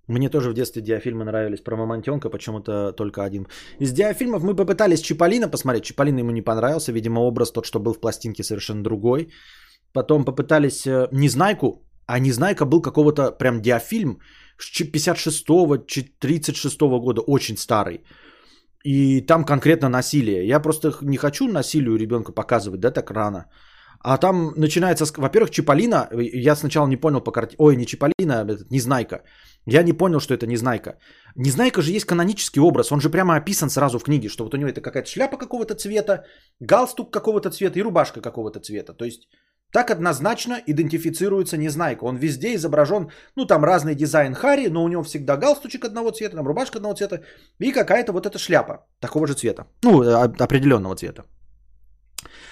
Мне тоже в детстве диафильмы нравились. Про Мамонтенка почему-то только один. Из диафильмов мы попытались Чиполлино посмотреть. Чиполлино ему не понравился. Видимо, образ тот, что был в пластинке, совершенно другой. потом попытались э, Незнайку, а Незнайка был какого-то прям диафильм 56-го, 36-го года, очень старый. И там конкретно насилие. Я просто не хочу насилию ребенка показывать, да, так рано. А там начинается, во-первых, Чиполлино, я сначала не понял по карте, ой, не Чиполлино, а этот, Незнайка. Я не понял, что это Незнайка. Незнайка же есть канонический образ, он же прямо описан сразу в книге, что вот у него это какая-то шляпа какого-то цвета, галстук какого-то цвета и рубашка какого-то цвета. То есть так однозначно идентифицируется Незнайка. Он везде изображен, ну там разный дизайн Хари, но у него всегда галстучек одного цвета, там рубашка одного цвета и какая-то вот эта шляпа такого же цвета. Ну, определенного цвета.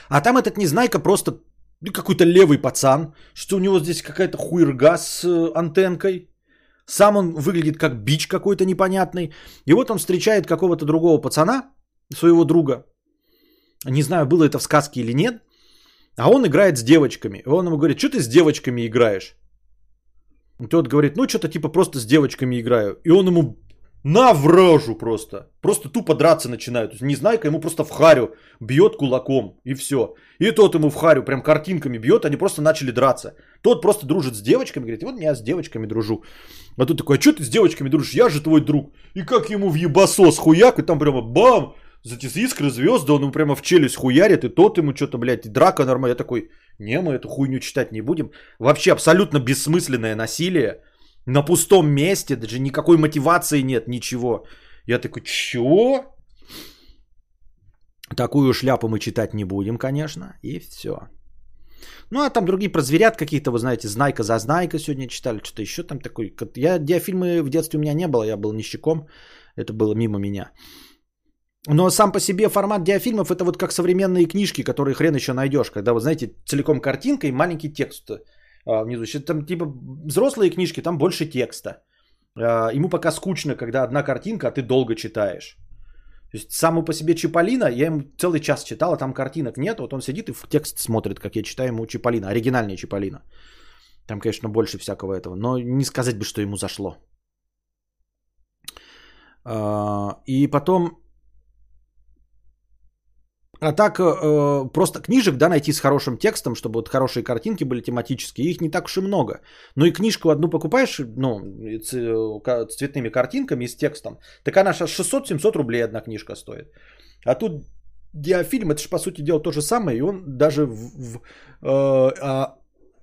А там этот Незнайка просто ну, какой-то левый пацан, что у него здесь какая-то хуерга с э, антенкой. Сам он выглядит как бич какой-то непонятный. И вот он встречает какого-то другого пацана, своего друга. Не знаю, было это в сказке или нет. А он играет с девочками. И он ему говорит, что ты с девочками играешь? И тот говорит, ну что-то типа просто с девочками играю. И он ему на вражу просто. Просто тупо драться начинают. Не Незнайка ему просто в харю бьет кулаком и все. И тот ему в харю прям картинками бьет, они просто начали драться. Тот просто дружит с девочками, говорит, вот я с девочками дружу. А тут такой, а что ты с девочками дружишь? Я же твой друг. И как ему в ебасос хуяк, и там прямо бам, эти искры, звезды, он ему прямо в челюсть хуярит, и тот ему что-то, блядь, и драка нормально. Я такой, не, мы эту хуйню читать не будем. Вообще абсолютно бессмысленное насилие на пустом месте, даже никакой мотивации нет, ничего. Я такой, чё? Такую шляпу мы читать не будем, конечно, и все. Ну, а там другие про зверят какие-то, вы знаете, Знайка за Знайка сегодня читали, что-то еще там такой. Я диафильмы в детстве у меня не было, я был нищеком, это было мимо меня. Но сам по себе формат диафильмов это вот как современные книжки, которые хрен еще найдешь, когда, вы знаете, целиком картинка и маленький текст а, внизу. Там типа взрослые книжки, там больше текста. А, ему пока скучно, когда одна картинка, а ты долго читаешь. То есть само по себе Чиполлино, я ему целый час читал, а там картинок нет. Вот он сидит и в текст смотрит, как я читаю ему Чиполлино, оригинальный Чиполлино. Там, конечно, больше всякого этого, но не сказать бы, что ему зашло. А, и потом а так э, просто книжек, да, найти с хорошим текстом, чтобы вот хорошие картинки были тематические, их не так уж и много. Но и книжку одну покупаешь, ну, с, с цветными картинками и с текстом, так она сейчас 600-700 рублей одна книжка стоит. А тут диафильм, это же по сути дела то же самое, и он даже в, в э,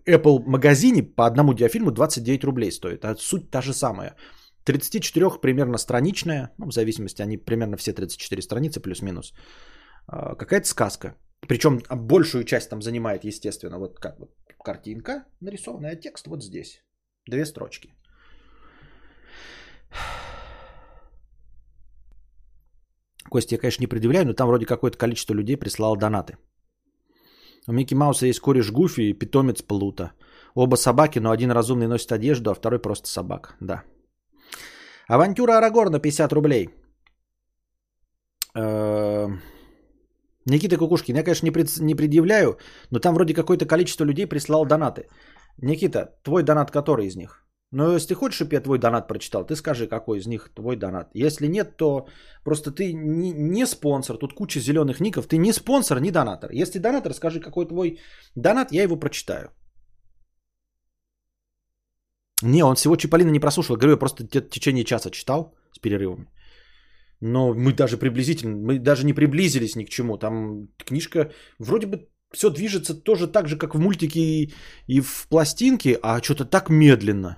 Apple магазине по одному диафильму 29 рублей стоит, а суть та же самая. 34 примерно страничная, ну, в зависимости, они примерно все 34 страницы плюс-минус. А, какая-то сказка. Причем большую часть там занимает, естественно, вот как вот картинка нарисованная, текст вот здесь. Две строчки. Костя, я, конечно, не предъявляю, но там вроде какое-то количество людей прислало донаты. У Микки Мауса есть кореш Гуфи и питомец Плута. Оба собаки, но один разумный носит одежду, а второй просто собак. Да. Авантюра Арагорна 50 рублей. Эээ... Никита Кукушкин, я, конечно, не, пред, не предъявляю, но там вроде какое-то количество людей прислал донаты. Никита, твой донат который из них? Ну, если ты хочешь, чтобы я твой донат прочитал, ты скажи, какой из них твой донат. Если нет, то просто ты не, не спонсор. Тут куча зеленых ников. Ты не спонсор, не донатор. Если донатор, скажи, какой твой донат, я его прочитаю. Не, он всего Чиполлино не прослушал. Говорю, я просто в течение часа читал с перерывами. Но мы даже приблизительно, мы даже не приблизились ни к чему. Там книжка вроде бы все движется тоже так же, как в мультике и, и в пластинке, а что-то так медленно.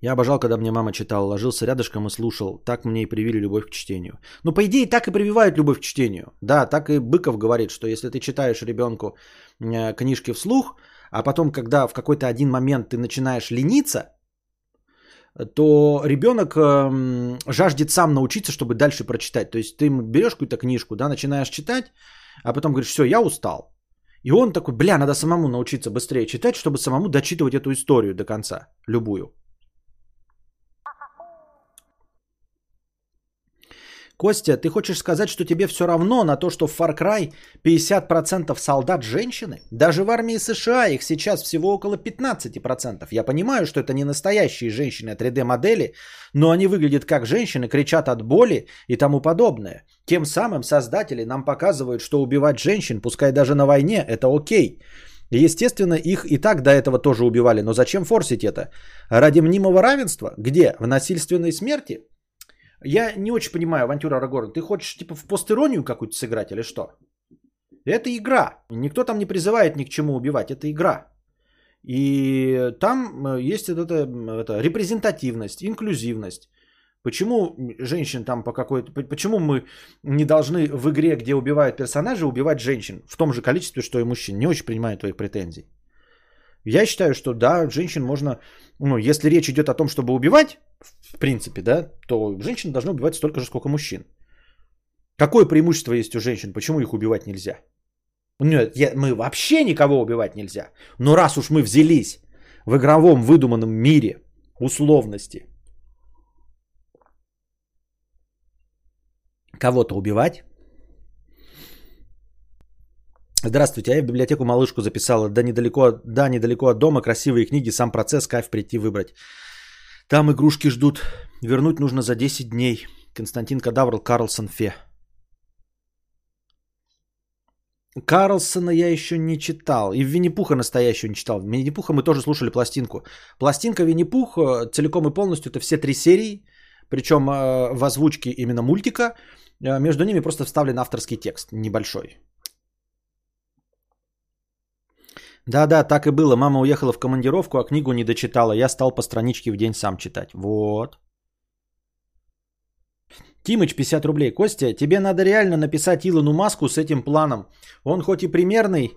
Я обожал, когда мне мама читала, ложился рядышком и слушал. Так мне и привили любовь к чтению. Ну, по идее, так и прививают любовь к чтению. Да, так и Быков говорит, что если ты читаешь ребенку э, книжки вслух, а потом, когда в какой-то один момент ты начинаешь лениться, то ребенок эм, жаждет сам научиться, чтобы дальше прочитать. То есть ты берешь какую-то книжку, да, начинаешь читать, а потом говоришь, все, я устал. И он такой, бля, надо самому научиться быстрее читать, чтобы самому дочитывать эту историю до конца, любую. Костя, ты хочешь сказать, что тебе все равно на то, что в Far Cry 50% солдат женщины? Даже в армии США их сейчас всего около 15%. Я понимаю, что это не настоящие женщины, а 3D-модели, но они выглядят как женщины, кричат от боли и тому подобное. Тем самым создатели нам показывают, что убивать женщин, пускай даже на войне, это окей. Естественно, их и так до этого тоже убивали, но зачем форсить это? Ради мнимого равенства? Где? В насильственной смерти? Я не очень понимаю, авантюра Арагорн. Ты хочешь типа в постеронию какую-то сыграть или что? Это игра. Никто там не призывает ни к чему убивать. Это игра. И там э, есть это, это репрезентативность, инклюзивность. Почему женщин там по какой-то... Почему мы не должны в игре, где убивают персонажей, убивать женщин в том же количестве, что и мужчин? Не очень понимаю твоих претензий. Я считаю, что да, женщин можно... Ну, если речь идет о том, чтобы убивать, в принципе, да, то женщин должны убивать столько же, сколько мужчин. Какое преимущество есть у женщин? Почему их убивать нельзя? Нет, я, мы вообще никого убивать нельзя. Но раз уж мы взялись в игровом выдуманном мире условности кого-то убивать, Здравствуйте, а я в библиотеку малышку записала. Да недалеко, да, недалеко от дома, красивые книги, сам процесс, кайф прийти выбрать. Там игрушки ждут. Вернуть нужно за 10 дней. Константин Кадавр, Карлсон Фе. Карлсона я еще не читал. И Винни-Пуха настоящего не читал. Винни-Пуха мы тоже слушали пластинку. Пластинка Винни-Пух целиком и полностью это все три серии. Причем э, в озвучке именно мультика. Э, между ними просто вставлен авторский текст небольшой. Да-да, так и было. Мама уехала в командировку, а книгу не дочитала. Я стал по страничке в день сам читать. Вот. Тимыч, 50 рублей. Костя, тебе надо реально написать Илону Маску с этим планом. Он хоть и примерный,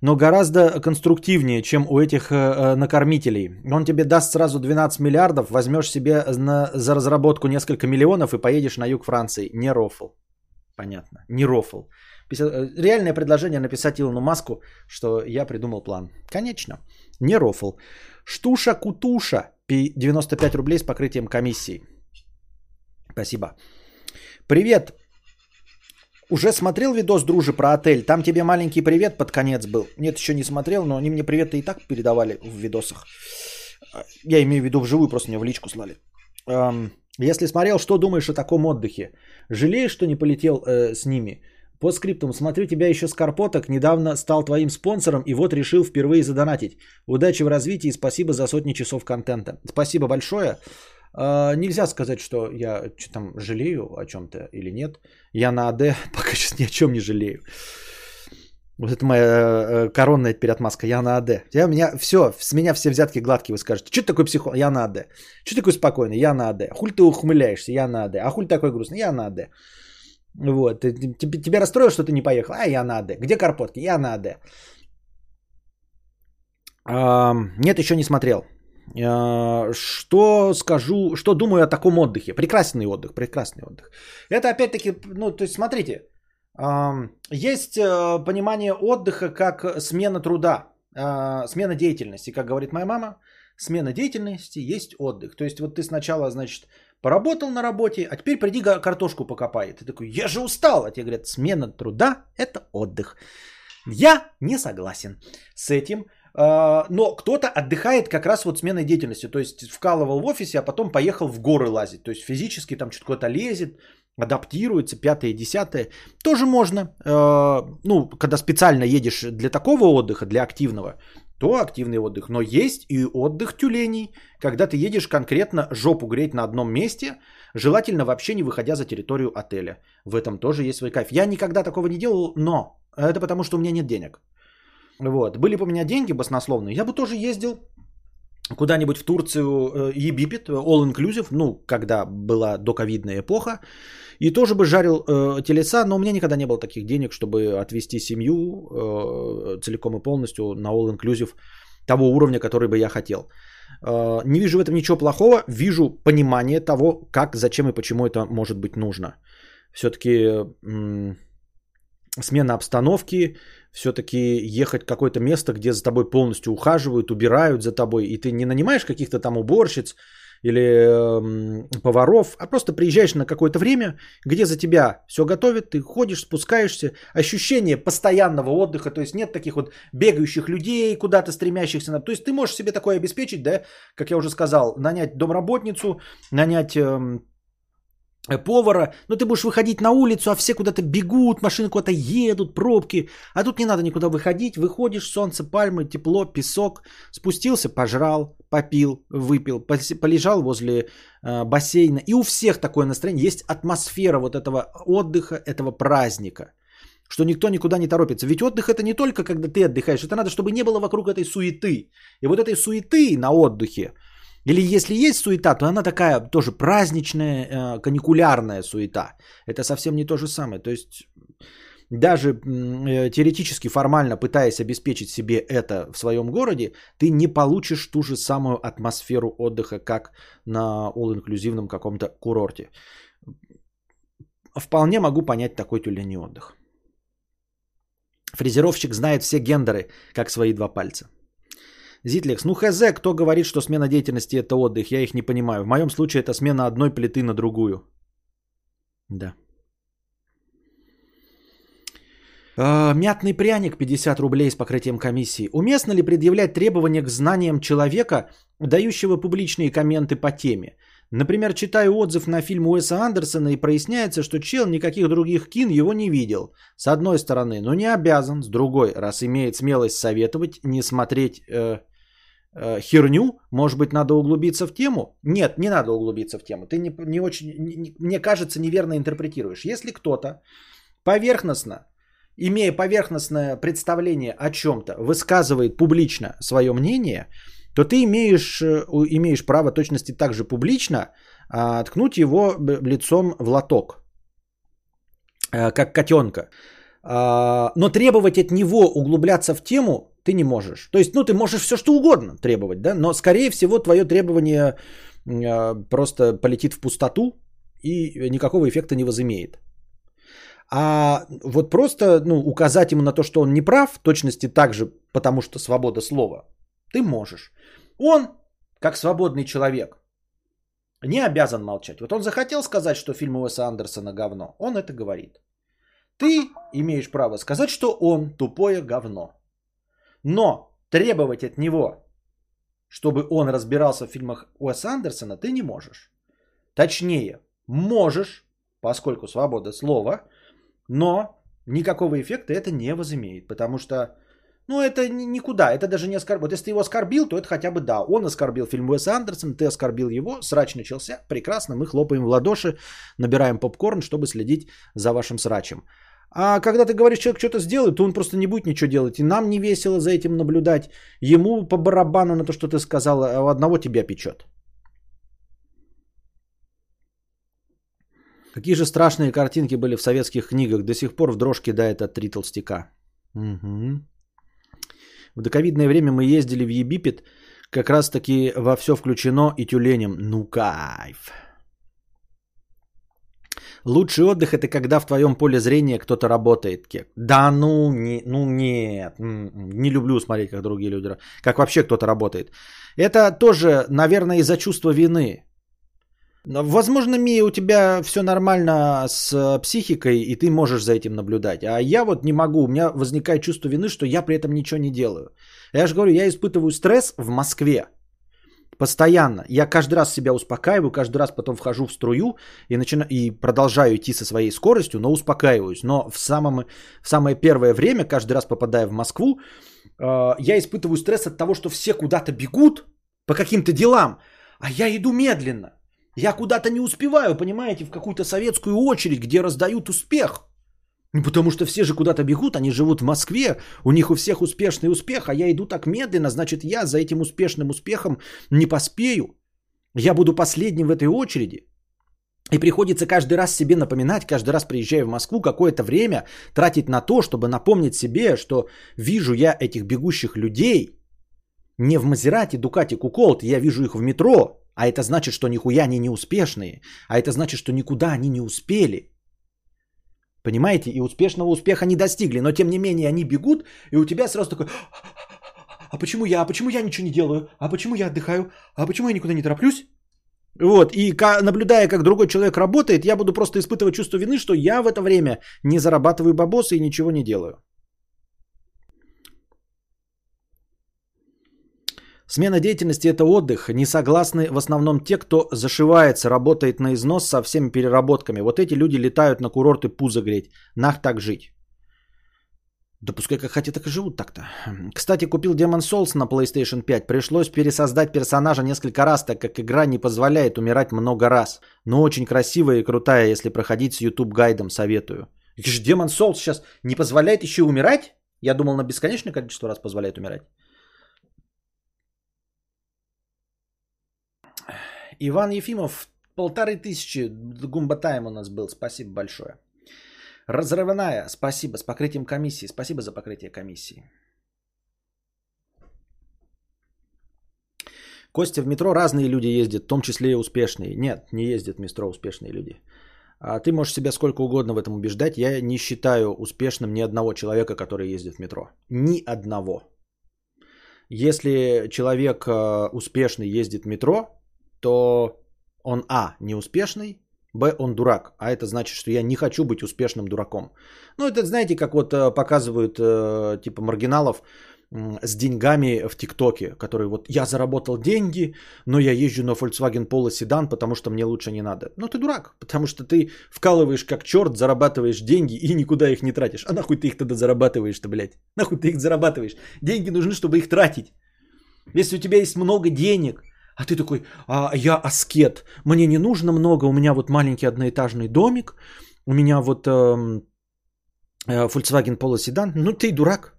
но гораздо конструктивнее, чем у этих э, э накормителей. Он тебе даст сразу 12 миллиардов, возьмешь себе на, за разработку несколько миллионов и поедешь на юг Франции. Не рофл. Понятно. Не рофл. Э, реальное предложение написать Илону Маску, что я придумал план. Конечно. Не рофл. Штуша-кутуша. 95 рублей с покрытием комиссии. Спасибо. Привет. Уже смотрел видос, дружи, про отель? Там тебе маленький привет под конец был. Нет, еще не смотрел, но они мне приветы и так передавали в видосах. Я имею в виду вживую, просто мне в личку слали. Если смотрел, что думаешь о таком отдыхе? Жалеешь, что не полетел э, с ними? По скриптум, смотрю тебя еще с Карпоток, недавно стал твоим спонсором и вот решил впервые задонатить. Удачи в развитии и спасибо за сотни часов контента. Спасибо большое. Uh, нельзя сказать, что я что там жалею о чем-то или нет. Я на АД пока сейчас ни о чем не жалею. Вот это моя э, коронная теперь отмазка. Я на АД. Я, меня, все, с меня все взятки гладкие, вы скажете. Что ты такой психо? Я на АД. Ты такой спокойный? Я на АД. Хуль ты ухмыляешься? Я на АД. А хуль такой грустный? Я на АД. Вот. Тебе, тебя расстроило, что ты не поехал? А, я на АД. Где Карпотки? Я на АД. Нет, еще не смотрел. А, что скажу, что думаю о таком отдыхе? Прекрасный отдых, прекрасный отдых. Это опять-таки, ну, то есть смотрите, есть э, понимание отдыха как смена труда, а, смена деятельности, как говорит моя мама, смена деятельности есть отдых. То есть вот ты сначала, значит, Поработал на работе, а теперь приди картошку покопай. Ты такой, я же устал. А тебе говорят, смена труда – это отдых. Я не согласен с этим. А, но кто-то отдыхает как раз вот сменой деятельности. То есть вкалывал в офисе, а потом поехал в горы лазить. То есть физически там что-то лезет, адаптируется, пятое, десятое. Тоже можно. А, ну, когда специально едешь для такого отдыха, для активного, то активный отдых. Но есть и отдых тюленей, когда ты едешь конкретно жопу греть на одном месте, желательно вообще не выходя за территорию отеля. В этом тоже есть свой кайф. Я никогда такого не делал, но это потому, что у меня нет денег. Вот. Были бы у меня деньги баснословные, я бы тоже ездил куда-нибудь в Турцию, э, Египет, all inclusive, ну, когда была доковидная эпоха, и тоже бы жарил э, телеса, но у меня никогда не было таких денег, чтобы отвести семью э, целиком и полностью на all inclusive того уровня, который бы я хотел. Э, не вижу в этом ничего плохого, вижу понимание того, как, зачем и почему это может быть нужно. Все-таки м- смена обстановки, все-таки ехать в какое-то место, где за тобой полностью ухаживают, убирают за тобой, и ты не нанимаешь каких-то там уборщиц, или э, поваров, а просто приезжаешь на какое-то время, где за тебя все готовят, ты ходишь, спускаешься, ощущение постоянного отдыха, то есть нет таких вот бегающих людей, куда-то стремящихся, то есть ты можешь себе такое обеспечить, да, как я уже сказал, нанять домработницу, нанять э, повара, но ты будешь выходить на улицу, а все куда-то бегут, машины куда-то едут, пробки, а тут не надо никуда выходить, выходишь, солнце, пальмы, тепло, песок, спустился, пожрал, попил, выпил, полежал возле э, бассейна, и у всех такое настроение, есть атмосфера вот этого отдыха, этого праздника, что никто никуда не торопится. Ведь отдых это не только когда ты отдыхаешь, это надо, чтобы не было вокруг этой суеты. И вот этой суеты на отдыхе, или если есть суета, то она такая тоже праздничная, э, каникулярная суета. Это совсем не то же самое. То есть даже э, теоретически, формально пытаясь обеспечить себе это в своем городе, ты не получишь ту же самую атмосферу отдыха, как на all-инклюзивном каком-то курорте. Вполне могу понять такой тюлени отдых. Фрезеровщик знает все гендеры, как свои два пальца. Зитлекс, ну хз, кто говорит, что смена деятельности это отдых, я их не понимаю. В моем случае это смена одной плиты на другую. Да. А, мятный пряник 50 рублей с покрытием комиссии. Уместно ли предъявлять требования к знаниям человека, дающего публичные комменты по теме? Например, читаю отзыв на фильм Уэса Андерсона и проясняется, что чел никаких других кин его не видел. С одной стороны, но не обязан, с другой, раз имеет смелость советовать не смотреть э, херню, может быть, надо углубиться в тему? Нет, не надо углубиться в тему. Ты не, не очень, не, мне кажется, неверно интерпретируешь. Если кто-то поверхностно, имея поверхностное представление о чем-то, высказывает публично свое мнение – то ты имеешь, э, имеешь право точности также публично а, ткнуть его лицом в лоток, а, как котенка. А, но требовать от него углубляться в тему ты не можешь. То есть, ну, ты можешь все что угодно требовать, да, но, скорее всего, твое требование а, просто полетит в пустоту и никакого эффекта не возымеет. А вот просто ну, указать ему на то, что он не прав, точности так же, потому что свобода слова, ты можешь. Он, как свободный человек, не обязан молчать. Вот он захотел сказать, что фильм Уэса Андерсона говно. Он это говорит. Ты имеешь право сказать, что он тупое говно. Но требовать от него, чтобы он разбирался в фильмах Уэса Андерсона, ты не можешь. Точнее, можешь, поскольку свобода слова, но никакого эффекта это не возымеет, потому что ну, это никуда, это даже не оскорбил. Вот если ты его оскорбил, то это хотя бы да. Он оскорбил фильм Уэса Андерсон, ты оскорбил его, срач начался, прекрасно, мы хлопаем в ладоши, набираем попкорн, чтобы следить за вашим срачем. А когда ты говоришь, человек что-то сделает, то он просто не будет ничего делать. И нам не весело за этим наблюдать. Ему по барабану на то, что ты сказал, а у одного тебя печет. Какие же страшные картинки были в советских книгах. До сих пор в дрожке дает от три толстяка. Угу. В доковидное время мы ездили в Египет, как раз таки во все включено и тюленем. Ну кайф. Лучший отдых это когда в твоем поле зрения кто-то работает, Кек. Да ну, не, ну нет, не люблю смотреть, как другие люди, как вообще кто-то работает. Это тоже, наверное, из-за чувства вины. Возможно, Мия, у тебя все нормально с психикой, и ты можешь за этим наблюдать. А я вот не могу, у меня возникает чувство вины, что я при этом ничего не делаю. Я же говорю, я испытываю стресс в Москве. Постоянно. Я каждый раз себя успокаиваю, каждый раз потом вхожу в струю и, начина... и продолжаю идти со своей скоростью, но успокаиваюсь. Но в, самом... в самое первое время, каждый раз попадая в Москву, э, я испытываю стресс от того, что все куда-то бегут по каким-то делам, а я иду медленно. Я куда-то не успеваю, понимаете, в какую-то советскую очередь, где раздают успех. Ну, потому что все же куда-то бегут, они живут в Москве, у них у всех успешный успех, а я иду так медленно, значит я за этим успешным успехом не поспею. Я буду последним в этой очереди. И приходится каждый раз себе напоминать, каждый раз приезжая в Москву, какое-то время тратить на то, чтобы напомнить себе, что вижу я этих бегущих людей не в Мазерате, Дукате, Куколт, я вижу их в метро, а это значит, что нихуя они не успешные. А это значит, что никуда они не успели. Понимаете? И успешного успеха не достигли. Но тем не менее они бегут, и у тебя сразу такой... А почему я? А почему я ничего не делаю? А почему я отдыхаю? А почему я никуда не тороплюсь? Вот, и наблюдая, как другой человек работает, я буду просто испытывать чувство вины, что я в это время не зарабатываю бабосы и ничего не делаю. Смена деятельности – это отдых. Не согласны в основном те, кто зашивается, работает на износ со всеми переработками. Вот эти люди летают на курорты пузо греть. Нах так жить. Да пускай как хотят, так и живут так-то. Кстати, купил Demon Souls на PlayStation 5. Пришлось пересоздать персонажа несколько раз, так как игра не позволяет умирать много раз. Но очень красивая и крутая, если проходить с YouTube гайдом, советую. Demon Souls сейчас не позволяет еще умирать? Я думал, на бесконечное количество раз позволяет умирать. Иван Ефимов, полторы тысячи гумбатаем у нас был. Спасибо большое. Разрывная, спасибо, с покрытием комиссии. Спасибо за покрытие комиссии. Костя, в метро разные люди ездят, в том числе и успешные. Нет, не ездят в метро успешные люди. А ты можешь себя сколько угодно в этом убеждать. Я не считаю успешным ни одного человека, который ездит в метро. Ни одного. Если человек э, успешный ездит в метро, то он А, неуспешный, Б, он дурак. А это значит, что я не хочу быть успешным дураком. Ну, это знаете, как вот э, показывают э, типа маргиналов с деньгами в ТикТоке, которые вот я заработал деньги, но я езжу на Volkswagen Polo седан, потому что мне лучше не надо. Ну ты дурак, потому что ты вкалываешь как черт, зарабатываешь деньги и никуда их не тратишь. А нахуй ты их тогда зарабатываешь-то, блядь? Нахуй ты их зарабатываешь? Деньги нужны, чтобы их тратить. Если у тебя есть много денег, а ты такой, а я аскет, мне не нужно много, у меня вот маленький одноэтажный домик, у меня вот э, Volkswagen Polo седан. Ну ты дурак.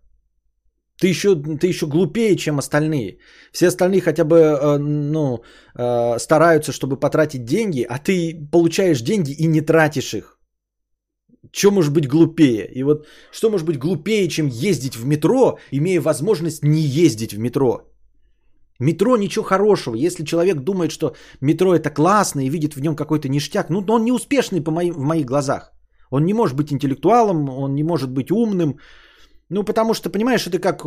Ты еще, ты еще глупее, чем остальные. Все остальные хотя бы э, ну, э, стараются, чтобы потратить деньги, а ты получаешь деньги и не тратишь их. Что может быть глупее? И вот что может быть глупее, чем ездить в метро, имея возможность не ездить в метро? Метро ничего хорошего. Если человек думает, что метро это классно и видит в нем какой-то ништяк, ну он не успешный по моим, в моих глазах. Он не может быть интеллектуалом, он не может быть умным. Ну, потому что, понимаешь, это как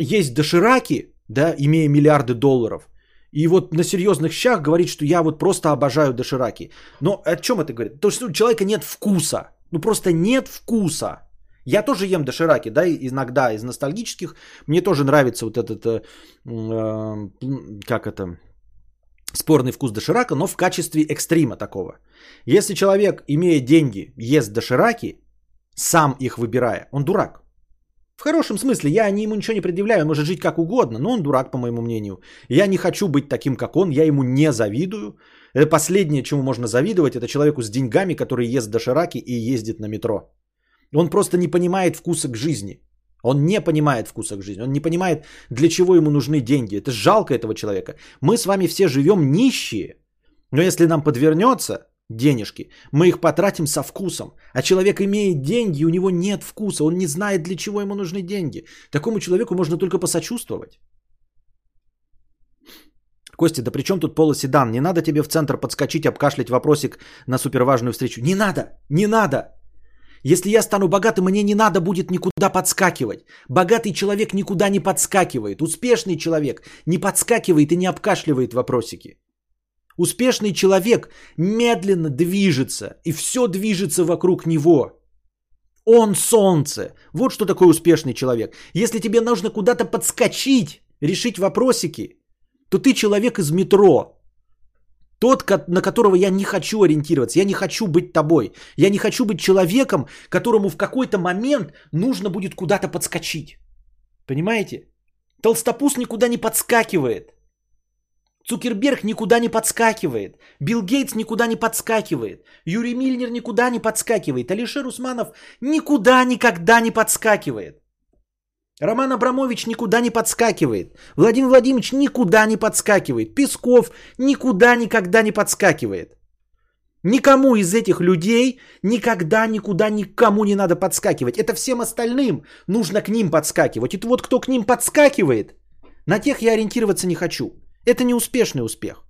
есть дошираки, да, имея миллиарды долларов. И вот на серьезных щах говорит, что я вот просто обожаю дошираки. Но о чем это говорит? То, что у человека нет вкуса. Ну, просто нет вкуса. Я тоже ем дошираки, да, иногда из ностальгических. Мне тоже нравится вот этот, э, э, как это, спорный вкус доширака, но в качестве экстрима такого. Если человек, имея деньги, ест дошираки, сам их выбирая, он дурак. В хорошем смысле, я ему ничего не предъявляю, он может жить как угодно, но он дурак, по моему мнению. Я не хочу быть таким, как он, я ему не завидую. Это последнее, чему можно завидовать, это человеку с деньгами, который ест дошираки и ездит на метро. Он просто не понимает вкуса к жизни. Он не понимает вкуса к жизни. Он не понимает, для чего ему нужны деньги. Это жалко этого человека. Мы с вами все живем нищие. Но если нам подвернется денежки, мы их потратим со вкусом. А человек имеет деньги, у него нет вкуса. Он не знает, для чего ему нужны деньги. Такому человеку можно только посочувствовать. Костя, да при чем тут полоседан? Не надо тебе в центр подскочить, обкашлять вопросик на суперважную встречу. Не надо, не надо. Если я стану богатым, мне не надо будет никуда подскакивать. Богатый человек никуда не подскакивает. Успешный человек не подскакивает и не обкашливает вопросики. Успешный человек медленно движется, и все движется вокруг него. Он солнце. Вот что такое успешный человек. Если тебе нужно куда-то подскочить, решить вопросики, то ты человек из метро. Тот, на которого я не хочу ориентироваться. Я не хочу быть тобой. Я не хочу быть человеком, которому в какой-то момент нужно будет куда-то подскочить. Понимаете? Толстопуз никуда не подскакивает. Цукерберг никуда не подскакивает. Билл Гейтс никуда не подскакивает. Юрий Мильнер никуда не подскакивает. Алишер Усманов никуда никогда не подскакивает. Роман Абрамович никуда не подскакивает. Владимир Владимирович никуда не подскакивает. Песков никуда никогда не подскакивает. Никому из этих людей никогда никуда никому не надо подскакивать. Это всем остальным нужно к ним подскакивать. И вот кто к ним подскакивает, на тех я ориентироваться не хочу. Это не успешный успех.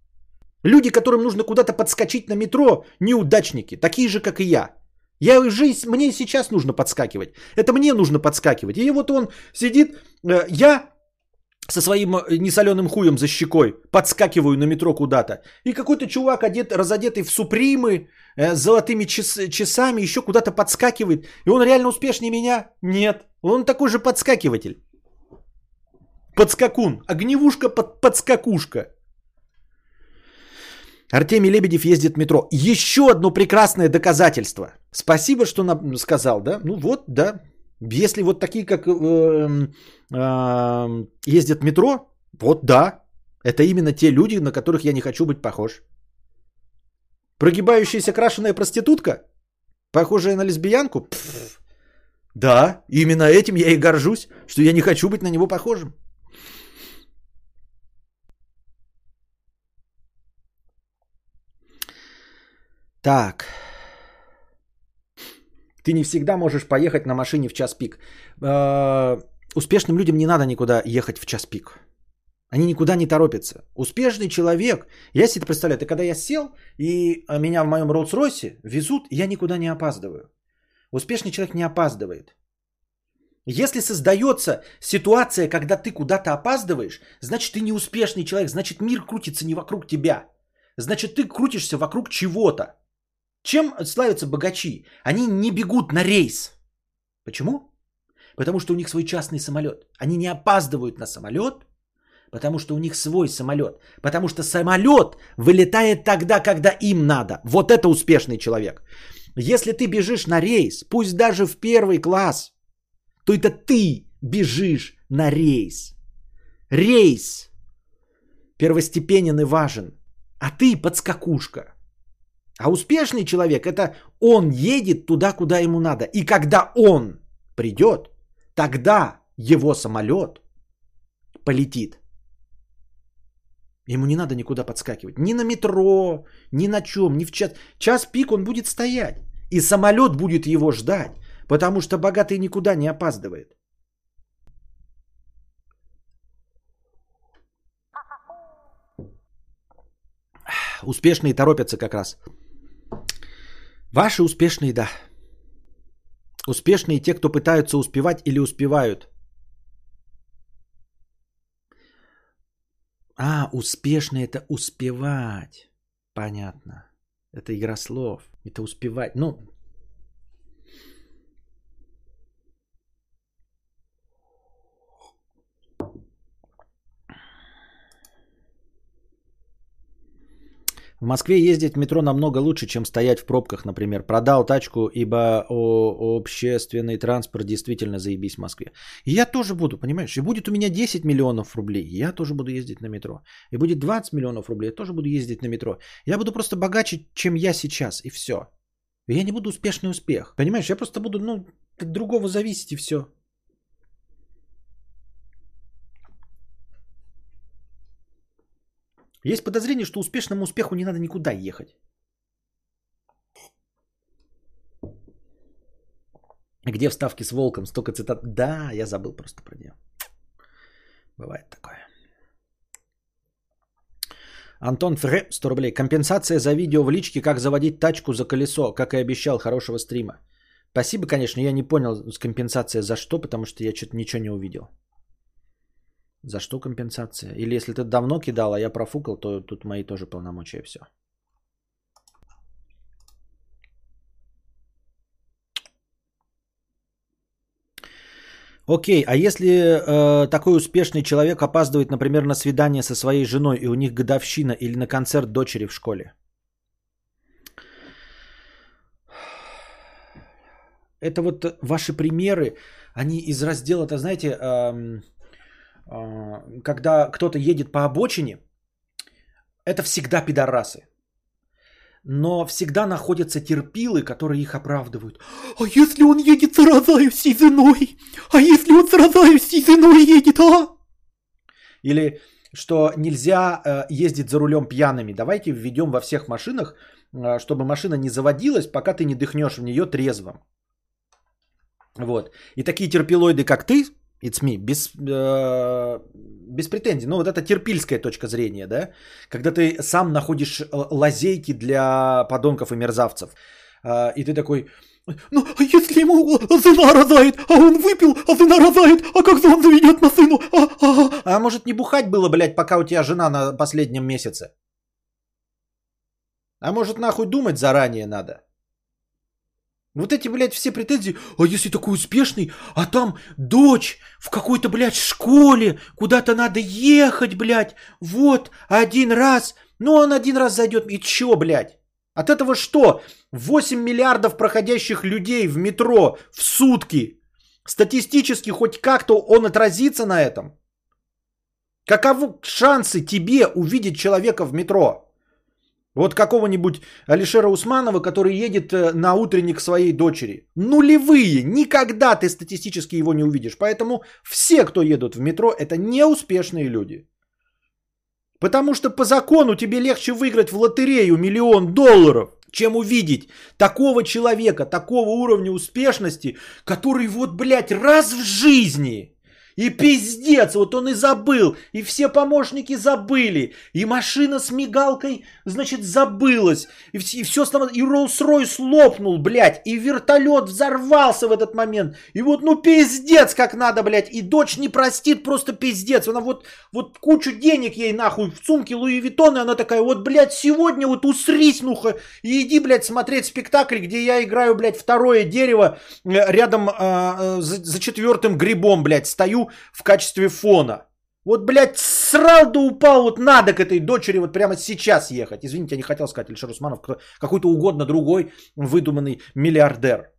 Люди, которым нужно куда-то подскочить на метро, неудачники, такие же, как и я. Я жизнь, мне сейчас нужно подскакивать. Это мне нужно подскакивать. И вот он сидит, э, я со своим э, несоленым хуем за щекой, подскакиваю на метро куда-то. И какой-то чувак, одет, разодетый в супримы, э, с золотыми час, часами, еще куда-то подскакивает. И он реально успешнее меня? Нет. Он такой же подскакиватель. Подскакун. Огневушка под подскакушка. Артемий Лебедев ездит в метро. Еще одно прекрасное доказательство. Спасибо, что нам сказал, да? Ну вот, да. Если вот такие, как э, э, ездят в метро, вот да, это именно те люди, на которых я не хочу быть похож. Прогибающаяся крашеная проститутка, похожая на лесбиянку, Пфф. да, именно этим я и горжусь, что я не хочу быть на него похожим. Так. Ты не всегда можешь поехать на машине в час пик. Э, успешным людям не надо никуда ехать в час пик. Они никуда не торопятся. Успешный человек, я себе это представляю, это когда я сел, и меня в моем Роллс-Ройсе везут, я никуда не опаздываю. Успешный человек не опаздывает. Если создается ситуация, когда ты куда-то опаздываешь, значит ты не успешный человек, значит мир крутится не вокруг тебя. Значит ты крутишься вокруг чего-то. Чем славятся богачи? Они не бегут на рейс. Почему? Потому что у них свой частный самолет. Они не опаздывают на самолет, потому что у них свой самолет. Потому что самолет вылетает тогда, когда им надо. Вот это успешный человек. Если ты бежишь на рейс, пусть даже в первый класс, то это ты бежишь на рейс. Рейс первостепенен и важен, а ты подскакушка. А успешный человек это он едет туда, куда ему надо. И когда он придет, тогда его самолет полетит. Ему не надо никуда подскакивать. Ни на метро, ни на чем, ни в час. Час пик он будет стоять. И самолет будет его ждать. Потому что богатый никуда не опаздывает. Успешные торопятся как раз. Ваши успешные, да. Успешные те, кто пытаются успевать или успевают. А, успешный это успевать. Понятно. Это игра слов. Это успевать. Ну, В Москве ездить в метро намного лучше, чем стоять в пробках, например. Продал тачку, ибо общественный транспорт действительно заебись в Москве. И я тоже буду, понимаешь? И будет у меня 10 миллионов рублей, я тоже буду ездить на метро. И будет 20 миллионов рублей, я тоже буду ездить на метро. Я буду просто богаче, чем я сейчас, и все. Я не буду успешный успех. Понимаешь, я просто буду, ну, от другого зависеть, и все. Есть подозрение, что успешному успеху не надо никуда ехать. Где вставки с волком? Столько цитат. Да, я забыл просто про нее. Бывает такое. Антон Фре, 100 рублей. Компенсация за видео в личке, как заводить тачку за колесо, как и обещал, хорошего стрима. Спасибо, конечно, я не понял компенсация за что, потому что я что-то ничего не увидел. За что компенсация? Или если ты давно кидал, а я профукал, то тут мои тоже полномочия все. Окей, а если э, такой успешный человек опаздывает, например, на свидание со своей женой, и у них годовщина, или на концерт дочери в школе? Это вот ваши примеры, они из раздела, то знаете, а, когда кто-то едет по обочине, это всегда пидорасы. Но всегда находятся терпилы, которые их оправдывают. А если он едет с Розаевсей женой? А если он с Розаевсей женой едет, а? Или что нельзя э, ездить за рулем пьяными. Давайте введем во всех машинах, э, чтобы машина не заводилась, пока ты не дыхнешь в нее трезвым. Вот. И такие терпилоиды, как ты, It's me. Без, э, без претензий. Ну, вот это терпильская точка зрения, да? Когда ты сам находишь э, лазейки для подонков и мерзавцев. Э, и ты такой, Ну, а если ему жена розает, а он выпил, а жена розает, а как же он заведет машину? А, а, а может не бухать было, блядь, пока у тебя жена на последнем месяце? А может нахуй думать заранее надо? Вот эти, блядь, все претензии, а если такой успешный, а там дочь в какой-то, блядь, школе, куда-то надо ехать, блядь, вот, один раз, ну он один раз зайдет, и чё, блядь? От этого что? 8 миллиардов проходящих людей в метро в сутки. Статистически хоть как-то он отразится на этом? Каковы шансы тебе увидеть человека в метро? Вот какого-нибудь Алишера Усманова, который едет э, на утренник своей дочери. Нулевые. Никогда ты статистически его не увидишь. Поэтому все, кто едут в метро, это неуспешные люди. Потому что по закону тебе легче выиграть в лотерею миллион долларов, чем увидеть такого человека, такого уровня успешности, который вот, блядь, раз в жизни и пиздец, вот он и забыл, и все помощники забыли, и машина с мигалкой, значит, забылась, и, все, и все и Роллс-Ройс лопнул, блядь, и вертолет взорвался в этот момент, и вот, ну, пиздец, как надо, блядь, и дочь не простит, просто пиздец, она вот, вот кучу денег ей нахуй в сумке Луи Виттон, и она такая, вот, блядь, сегодня вот усрись, нуха, и иди, блядь, смотреть спектакль, где я играю, блядь, второе дерево э, рядом э, за, за четвертым грибом, блядь, стою в качестве фона. Вот, блядь, срал да упал, вот надо к этой дочери вот прямо сейчас ехать. Извините, я не хотел сказать Ильшер Усманов, какой-то угодно другой выдуманный миллиардер.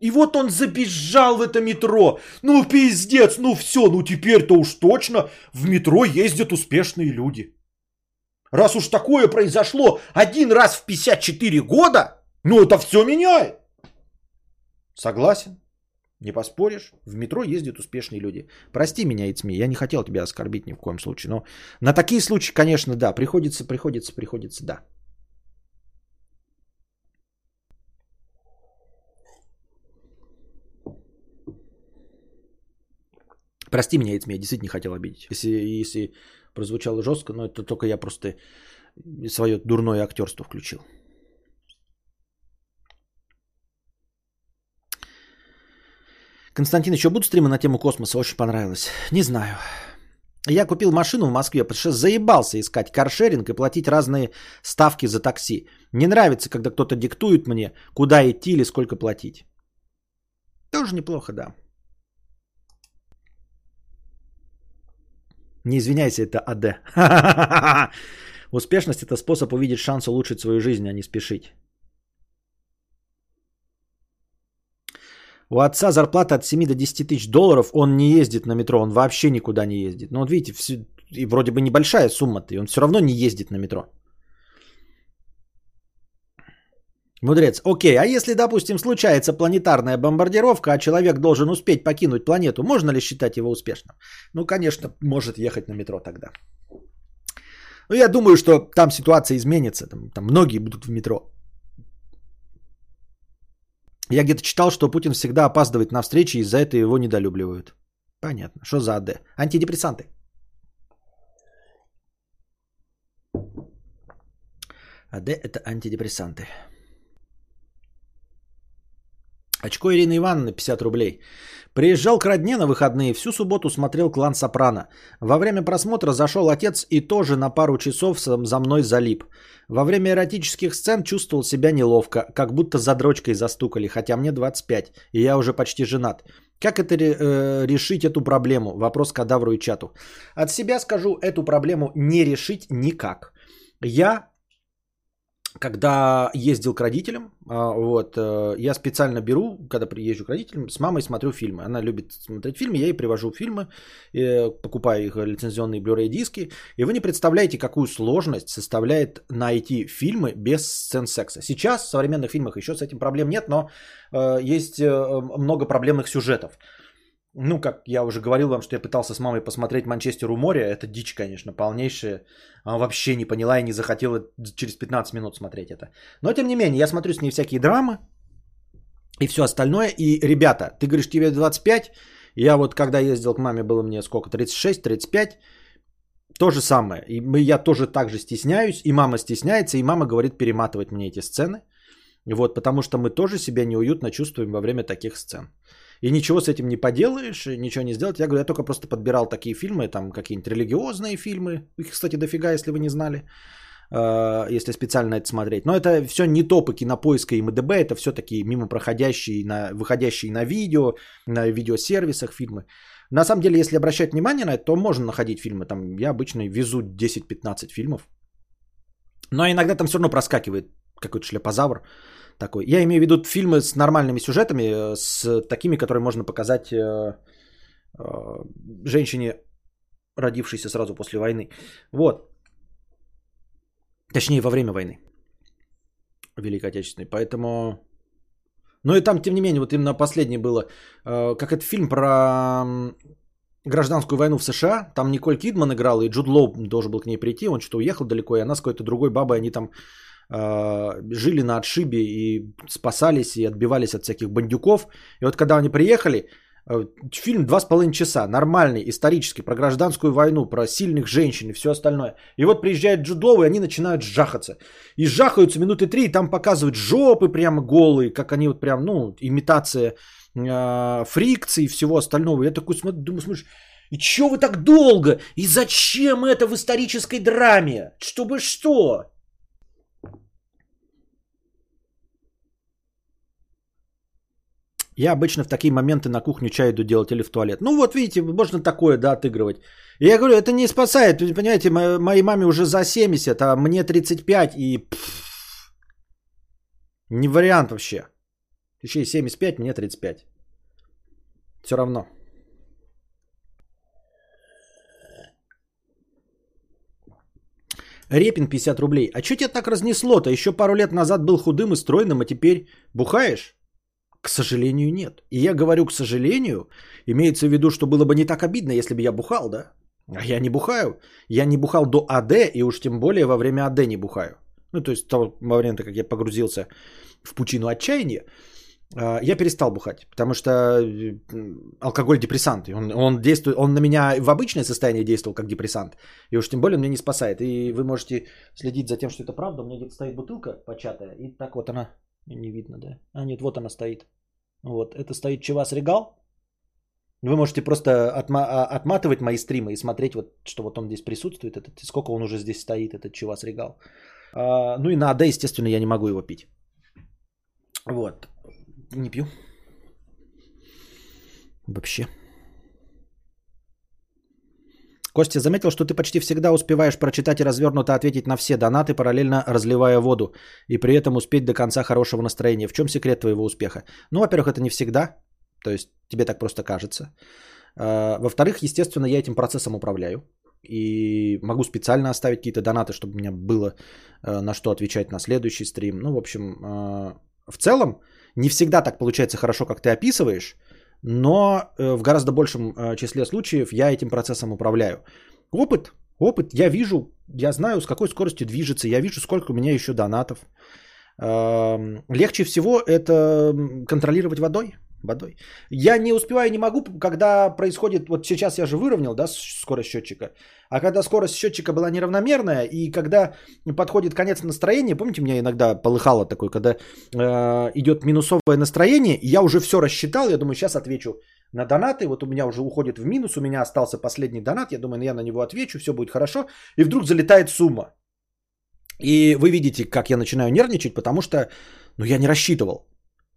И вот он забежал в это метро. Ну, пиздец, ну все, ну теперь-то уж точно в метро ездят успешные люди. Раз уж такое произошло один раз в 54 года, ну это все меняет. Согласен. Не поспоришь, в метро ездят успешные люди. Прости меня, Ицми, я не хотел тебя оскорбить ни в коем случае. Но на такие случаи, конечно, да, приходится, приходится, приходится, да. Прости меня, Ицми, я действительно не хотел обидеть. Если, если прозвучало жестко, но это только я просто свое дурное актерство включил. Константин, еще будут стримы на тему космоса? Очень понравилось. Не знаю. Я купил машину в Москве, потому что заебался искать каршеринг и платить разные ставки за такси. Не нравится, когда кто-то диктует мне, куда идти или сколько платить. Тоже неплохо, да. Не извиняйся, это АД. Успешность – это способ увидеть шанс улучшить свою жизнь, а не спешить. У отца зарплата от 7 до 10 тысяч долларов, он не ездит на метро, он вообще никуда не ездит. Ну вот видите, все, и вроде бы небольшая сумма-то, и он все равно не ездит на метро. Мудрец, окей, а если, допустим, случается планетарная бомбардировка, а человек должен успеть покинуть планету, можно ли считать его успешным? Ну, конечно, может ехать на метро тогда. Ну, я думаю, что там ситуация изменится, там, там многие будут в метро. Я где-то читал, что Путин всегда опаздывает на встречи, из-за этого его недолюбливают. Понятно. Что за АД? Антидепрессанты. АД это антидепрессанты. Очко Ирины Ивановны 50 рублей. Приезжал к родне на выходные, всю субботу смотрел «Клан Сопрано». Во время просмотра зашел отец и тоже на пару часов за мной залип. Во время эротических сцен чувствовал себя неловко, как будто за дрочкой застукали, хотя мне 25, и я уже почти женат. Как это э, решить эту проблему? Вопрос кадавру и чату. От себя скажу, эту проблему не решить никак. Я когда ездил к родителям, а, вот, э, я специально беру, когда приезжу к родителям, с мамой смотрю фильмы. Она любит смотреть фильмы, я ей привожу фильмы, э, покупаю их лицензионные Blu-ray диски. И вы не представляете, какую сложность составляет найти фильмы без сцен секса. Сейчас в современных фильмах еще с этим проблем нет, но э, есть много проблемных сюжетов. Ну, как я уже говорил вам, что я пытался с мамой посмотреть «Манчестер у моря». Это дичь, конечно, полнейшая. Она вообще не поняла и не захотела через 15 минут смотреть это. Но, тем не менее, я смотрю с ней всякие драмы и все остальное. И, ребята, ты говоришь, тебе 25. Я вот, когда ездил к маме, было мне сколько, 36-35. То же самое. И я тоже так же стесняюсь, и мама стесняется, и мама говорит перематывать мне эти сцены. Вот, потому что мы тоже себя неуютно чувствуем во время таких сцен. И ничего с этим не поделаешь, ничего не сделать. Я говорю, я только просто подбирал такие фильмы, там какие-нибудь религиозные фильмы. Их, кстати, дофига, если вы не знали. Э, если специально это смотреть. Но это все не топы кинопоиска и МДБ, это все такие мимо проходящие, на, выходящие на видео, на видеосервисах фильмы. На самом деле, если обращать внимание на это, то можно находить фильмы. Там я обычно везу 10-15 фильмов. Но иногда там все равно проскакивает какой-то шлепозавр такой. Я имею в виду фильмы с нормальными сюжетами, э, с такими, которые можно показать э, э, женщине, родившейся сразу после войны. Вот. Точнее, во время войны. Великой Отечественной. Поэтому... Ну и там, тем не менее, вот именно последнее было, как это фильм про гражданскую войну в США. Там Николь Кидман играла, и Джуд Лоу должен был к ней прийти. Он что-то уехал далеко, и она с какой-то другой бабой, они там жили на отшибе и спасались, и отбивались от всяких бандюков. И вот когда они приехали, Э, фильм два с половиной часа, нормальный, исторический, про гражданскую войну, про сильных женщин и все остальное. И вот приезжает Джудов, и они начинают жахаться. И жахаются минуты три, и там показывают жопы прямо голые, как они вот прям, ну, имитация э, фрикции и всего остального. Я такой смотрю, думаю, смотришь, и чё вы так долго? И зачем это в исторической драме? Чтобы что? Я обычно в такие моменты на кухню чай иду делать или в туалет. Ну вот видите, можно такое, да, отыгрывать. И я говорю, это не спасает. Понимаете, моей маме уже за 70, а мне 35 и... Пфф, не вариант вообще. Еще и 75, мне 35. Все равно. Репин 50 рублей. А что тебя так разнесло-то? Еще пару лет назад был худым и стройным, а теперь бухаешь? К сожалению, нет. И я говорю, к сожалению, имеется в виду, что было бы не так обидно, если бы я бухал, да? А я не бухаю. Я не бухал до АД, и уж тем более во время АД не бухаю. Ну, то есть, того, во время, как я погрузился в пучину отчаяния, а, я перестал бухать, потому что алкоголь депрессант. Он, он, действует, он на меня в обычное состояние действовал как депрессант. И уж тем более он меня не спасает. И вы можете следить за тем, что это правда. У меня где-то стоит бутылка початая. И так вот она не видно, да? А нет, вот она стоит. Вот, это стоит Чевас Регал. Вы можете просто отма- а, отматывать мои стримы и смотреть, вот, что вот он здесь присутствует, этот, сколько он уже здесь стоит, этот Чевас Регал. А, ну и на АД, естественно, я не могу его пить. Вот. Не пью. Вообще. Костя заметил, что ты почти всегда успеваешь прочитать и развернуто ответить на все донаты, параллельно разливая воду, и при этом успеть до конца хорошего настроения. В чем секрет твоего успеха? Ну, во-первых, это не всегда, то есть тебе так просто кажется. А, во-вторых, естественно, я этим процессом управляю. И могу специально оставить какие-то донаты, чтобы у меня было э, на что отвечать на следующий стрим. Ну, в общем, э, в целом, не всегда так получается хорошо, как ты описываешь но э, в гораздо большем э, числе случаев я этим процессом управляю. Опыт, опыт, я вижу, я знаю, с какой скоростью движется, я вижу, сколько у меня еще донатов. Легче всего это контролировать водой. Водой. Я не успеваю, не могу, когда происходит, вот сейчас я же выровнял, да, скорость счетчика, а когда скорость счетчика была неравномерная, и когда подходит конец настроения, помните, меня иногда полыхало такое, когда э, идет минусовое настроение, я уже все рассчитал, я думаю, сейчас отвечу на донаты, вот у меня уже уходит в минус, у меня остался последний донат, я думаю, ну, я на него отвечу, все будет хорошо, и вдруг залетает сумма. И вы видите, как я начинаю нервничать, потому что ну, я не рассчитывал.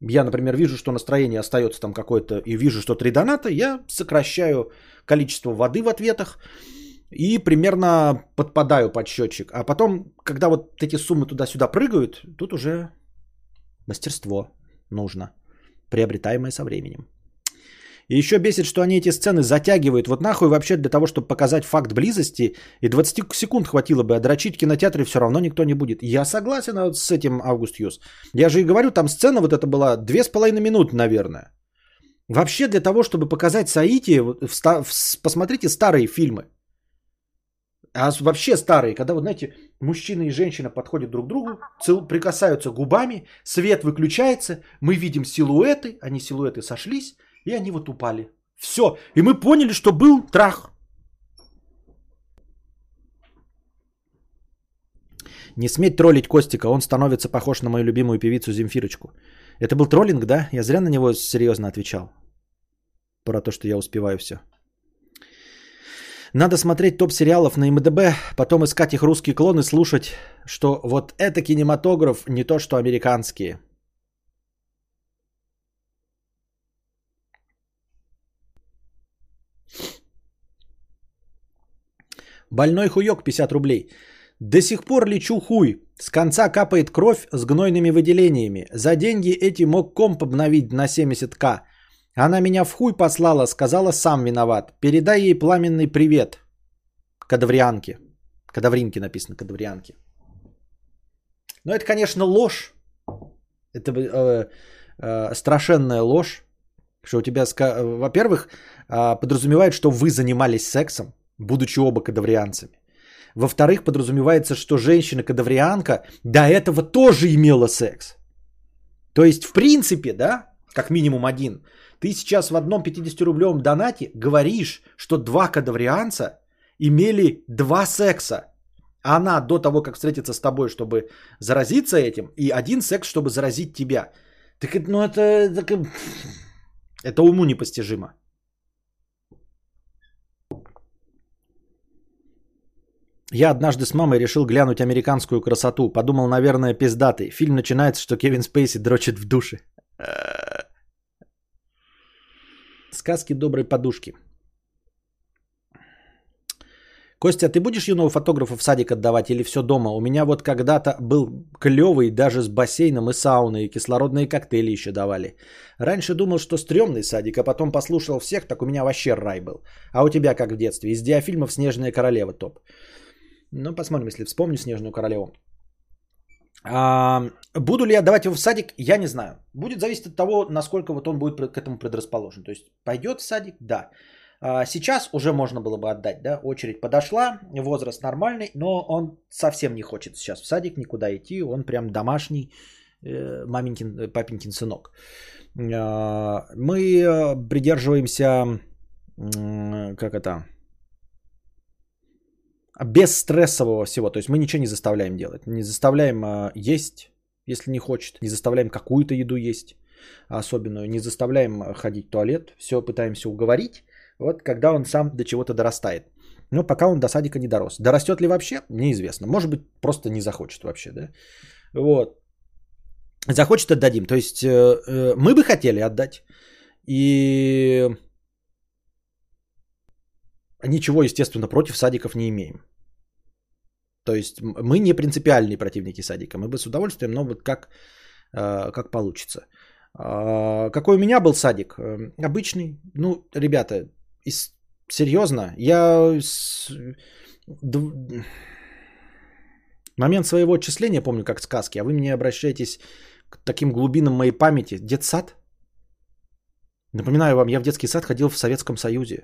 Я, например, вижу, что настроение остается там какое-то, и вижу, что три доната, я сокращаю количество воды в ответах и примерно подпадаю под счетчик. А потом, когда вот эти суммы туда-сюда прыгают, тут уже мастерство нужно, приобретаемое со временем. И еще бесит, что они эти сцены затягивают. Вот нахуй вообще для того, чтобы показать факт близости. И 20 секунд хватило бы, а дрочить кинотеатре все равно никто не будет. Я согласен с этим, Август Юс. Я же и говорю, там сцена вот это была две с половиной минуты, наверное. Вообще для того, чтобы показать Саити, посмотрите старые фильмы. А вообще старые, когда, вот знаете, мужчина и женщина подходят друг к другу, цел, прикасаются губами, свет выключается, мы видим силуэты, они силуэты сошлись, и они вот упали. Все. И мы поняли, что был трах. Не сметь троллить Костика, он становится похож на мою любимую певицу Земфирочку. Это был троллинг, да? Я зря на него серьезно отвечал. Про то, что я успеваю все. Надо смотреть топ сериалов на МДБ, потом искать их русский клон и слушать, что вот это кинематограф не то, что американские. Больной хуёк 50 рублей. До сих пор лечу хуй. С конца капает кровь с гнойными выделениями. За деньги эти мог комп обновить на 70к. Она меня в хуй послала, сказала сам виноват. Передай ей пламенный привет. Кадаврианке. Кадавринки написано, кадаврианки. Но это, конечно, ложь. Это э, э, страшенная ложь. Что у тебя, во-первых, э, подразумевает, что вы занимались сексом, будучи оба кадаврианцами. Во-вторых, подразумевается, что женщина-кадаврианка до этого тоже имела секс. То есть, в принципе, да, как минимум один, ты сейчас в одном 50-рублевом донате говоришь, что два кадаврианца имели два секса. Она до того, как встретиться с тобой, чтобы заразиться этим, и один секс, чтобы заразить тебя. Так ну это, так, это уму непостижимо. Я однажды с мамой решил глянуть американскую красоту. Подумал, наверное, пиздатый. Фильм начинается, что Кевин Спейси дрочит в душе. Сказки доброй подушки. Костя, ты будешь юного фотографа в садик отдавать или все дома? У меня вот когда-то был клевый даже с бассейном и сауной, и кислородные коктейли еще давали. Раньше думал, что стрёмный садик, а потом послушал всех, так у меня вообще рай был. А у тебя как в детстве? Из диафильмов «Снежная королева» топ. Ну, посмотрим, если вспомню Снежную королеву. А, буду ли я давать его в садик, я не знаю. Будет зависеть от того, насколько вот он будет к этому предрасположен. То есть пойдет в садик, да. А, сейчас уже можно было бы отдать, да, очередь подошла, возраст нормальный, но он совсем не хочет сейчас в садик никуда идти, он прям домашний э, маменькин, э, папенькин сынок. А, мы э, придерживаемся, как это, без стрессового всего. То есть мы ничего не заставляем делать. Не заставляем э, есть, если не хочет. Не заставляем какую-то еду есть особенную. Не заставляем ходить в туалет. Все пытаемся уговорить. Вот когда он сам до чего-то дорастает. Но пока он до садика не дорос. Дорастет ли вообще? Неизвестно. Может быть, просто не захочет вообще, да? Вот. Захочет, отдадим. То есть э, э, мы бы хотели отдать. И ничего, естественно, против садиков не имеем. То есть мы не принципиальные противники садика. Мы бы с удовольствием, но вот как, э, как получится. А, какой у меня был садик? Э, обычный. Ну, ребята, из, серьезно, я с, д, момент своего отчисления помню как сказки, а вы мне обращаетесь к таким глубинам моей памяти. Детсад? Напоминаю вам, я в детский сад ходил в Советском Союзе.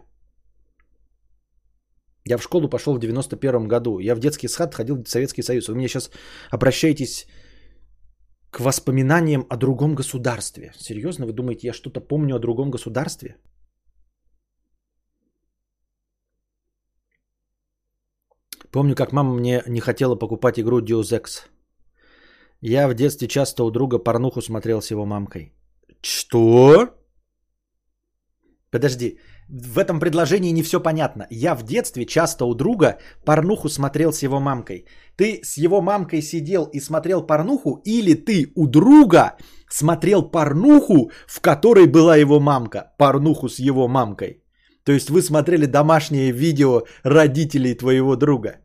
Я в школу пошел в 91 году. Я в детский сад ходил в Советский Союз. Вы мне сейчас обращаетесь к воспоминаниям о другом государстве. Серьезно, вы думаете, я что-то помню о другом государстве? Помню, как мама мне не хотела покупать игру Deus Ex. Я в детстве часто у друга порнуху смотрел с его мамкой. Что? Подожди, в этом предложении не все понятно. Я в детстве часто у друга порнуху смотрел с его мамкой. Ты с его мамкой сидел и смотрел порнуху, или ты у друга смотрел порнуху, в которой была его мамка, порнуху с его мамкой. То есть вы смотрели домашнее видео родителей твоего друга.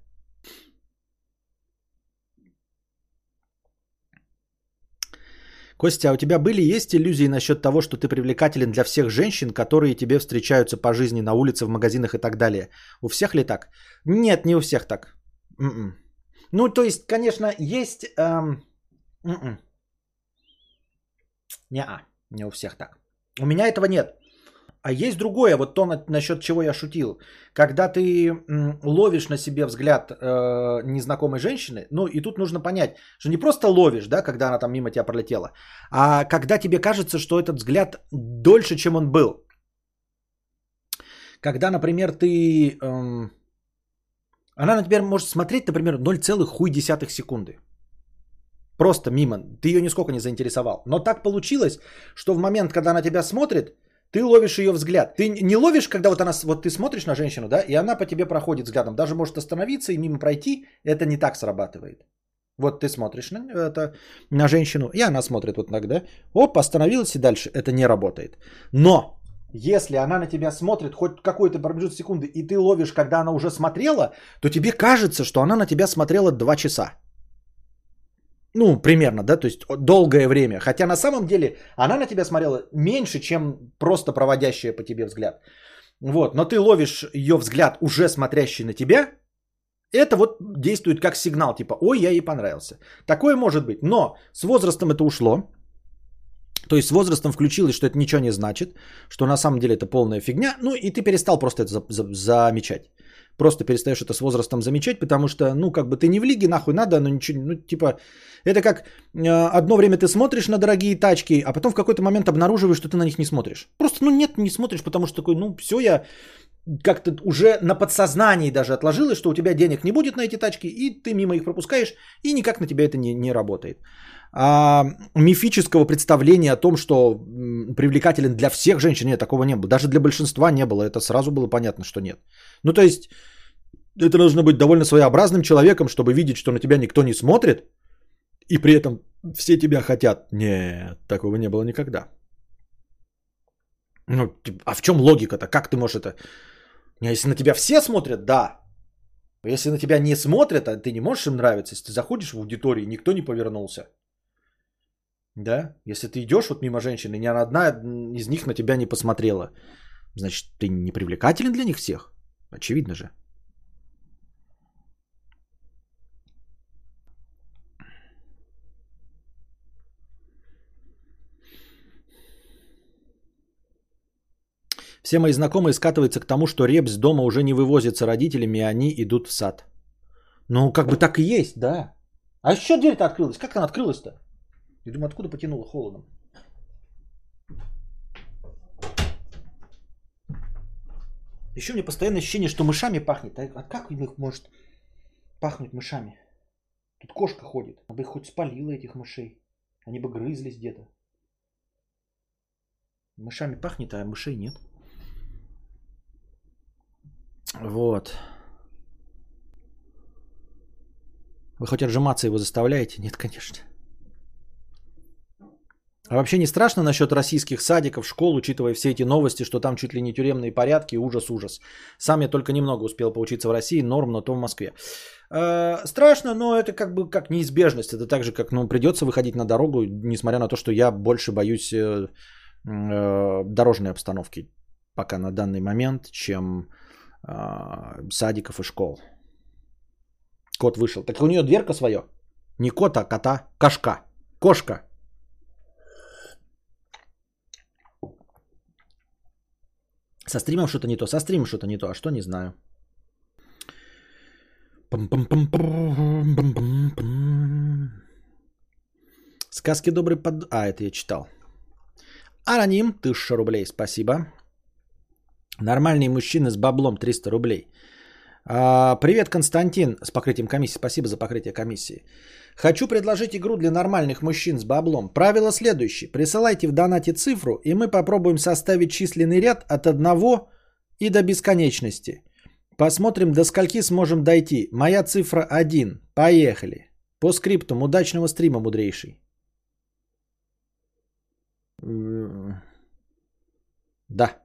Костя, а у тебя были, есть иллюзии насчет того, что ты привлекателен для всех женщин, которые тебе встречаются по жизни на улице, в магазинах и так далее? У всех ли так? Нет, не у всех так. Mm-mm. Ну, то есть, конечно, есть... Эм... Не-а, не у всех так. У меня этого нет. А есть другое, вот то, насчет чего я шутил. Когда ты ловишь на себе взгляд э, незнакомой женщины, ну и тут нужно понять, что не просто ловишь, да, когда она там мимо тебя пролетела, а когда тебе кажется, что этот взгляд дольше, чем он был. Когда, например, ты... Э, Она на тебя может смотреть, например, 0,1 секунды. Просто мимо. Ты ее нисколько не заинтересовал. Но так получилось, что в момент, когда она тебя смотрит, ты ловишь ее взгляд. Ты не ловишь, когда вот она, вот ты смотришь на женщину, да, и она по тебе проходит взглядом. Даже может остановиться и мимо пройти. Это не так срабатывает. Вот ты смотришь на, это, на женщину, и она смотрит вот так, да. Оп, остановилась и дальше. Это не работает. Но если она на тебя смотрит хоть какой-то промежуток секунды, и ты ловишь, когда она уже смотрела, то тебе кажется, что она на тебя смотрела 2 часа. Ну, примерно, да, то есть долгое время. Хотя на самом деле она на тебя смотрела меньше, чем просто проводящая по тебе взгляд. Вот, но ты ловишь ее взгляд, уже смотрящий на тебя, это вот действует как сигнал, типа, ой, я ей понравился. Такое может быть, но с возрастом это ушло. То есть с возрастом включилось, что это ничего не значит, что на самом деле это полная фигня, ну и ты перестал просто это за- за- замечать. Просто перестаешь это с возрастом замечать, потому что, ну, как бы ты не в лиге, нахуй надо, но ничего, ну, типа, это как э, одно время ты смотришь на дорогие тачки, а потом в какой-то момент обнаруживаешь, что ты на них не смотришь. Просто, ну, нет, не смотришь, потому что такой, ну, все, я как-то уже на подсознании даже отложилось, что у тебя денег не будет на эти тачки, и ты мимо их пропускаешь, и никак на тебя это не, не работает. А мифического представления о том, что привлекателен для всех женщин, нет, такого не было. Даже для большинства не было. Это сразу было понятно, что нет. Ну, то есть, это нужно быть довольно своеобразным человеком, чтобы видеть, что на тебя никто не смотрит, и при этом все тебя хотят. Нет, такого не было никогда. Ну, а в чем логика-то? Как ты можешь это... Если на тебя все смотрят, да. Если на тебя не смотрят, а ты не можешь им нравиться, если ты заходишь в аудиторию, никто не повернулся. Да? Если ты идешь вот мимо женщины, ни одна из них на тебя не посмотрела, значит, ты не привлекателен для них всех. Очевидно же. Все мои знакомые скатываются к тому, что репс дома уже не вывозится родителями, и они идут в сад. Ну, как бы так и есть, да. А еще дверь-то открылась. Как она открылась-то? Я думаю, откуда потянуло холодом? Еще мне постоянное ощущение, что мышами пахнет. А а как их может пахнуть мышами? Тут кошка ходит. Она бы их хоть спалила, этих мышей. Они бы грызлись где-то. Мышами пахнет, а мышей нет. Вот. Вы хоть отжиматься его заставляете? Нет, конечно. А вообще не страшно насчет российских садиков, школ, учитывая все эти новости, что там чуть ли не тюремные порядки, ужас-ужас. Сам я только немного успел поучиться в России, норм, но то в Москве. Э, страшно, но это как бы как неизбежность. Это так же, как ну, придется выходить на дорогу, несмотря на то, что я больше боюсь э, э, дорожной обстановки пока на данный момент, чем э, садиков и школ. Кот вышел. Так у нее дверка своя. Не кот, а кота. Кошка. Кошка. Со стримом что-то не то. Со стримом что-то не то. А что, не знаю. Сказки добрый под... А, это я читал. Аноним, 1000 рублей, спасибо. Нормальный мужчина с баблом, 300 рублей. А, привет, Константин, с покрытием комиссии. Спасибо за покрытие комиссии. Хочу предложить игру для нормальных мужчин с баблом. Правило следующее. Присылайте в донате цифру, и мы попробуем составить численный ряд от 1 и до бесконечности. Посмотрим, до скольки сможем дойти. Моя цифра 1. Поехали. По скриптум. Удачного стрима, мудрейший. Да.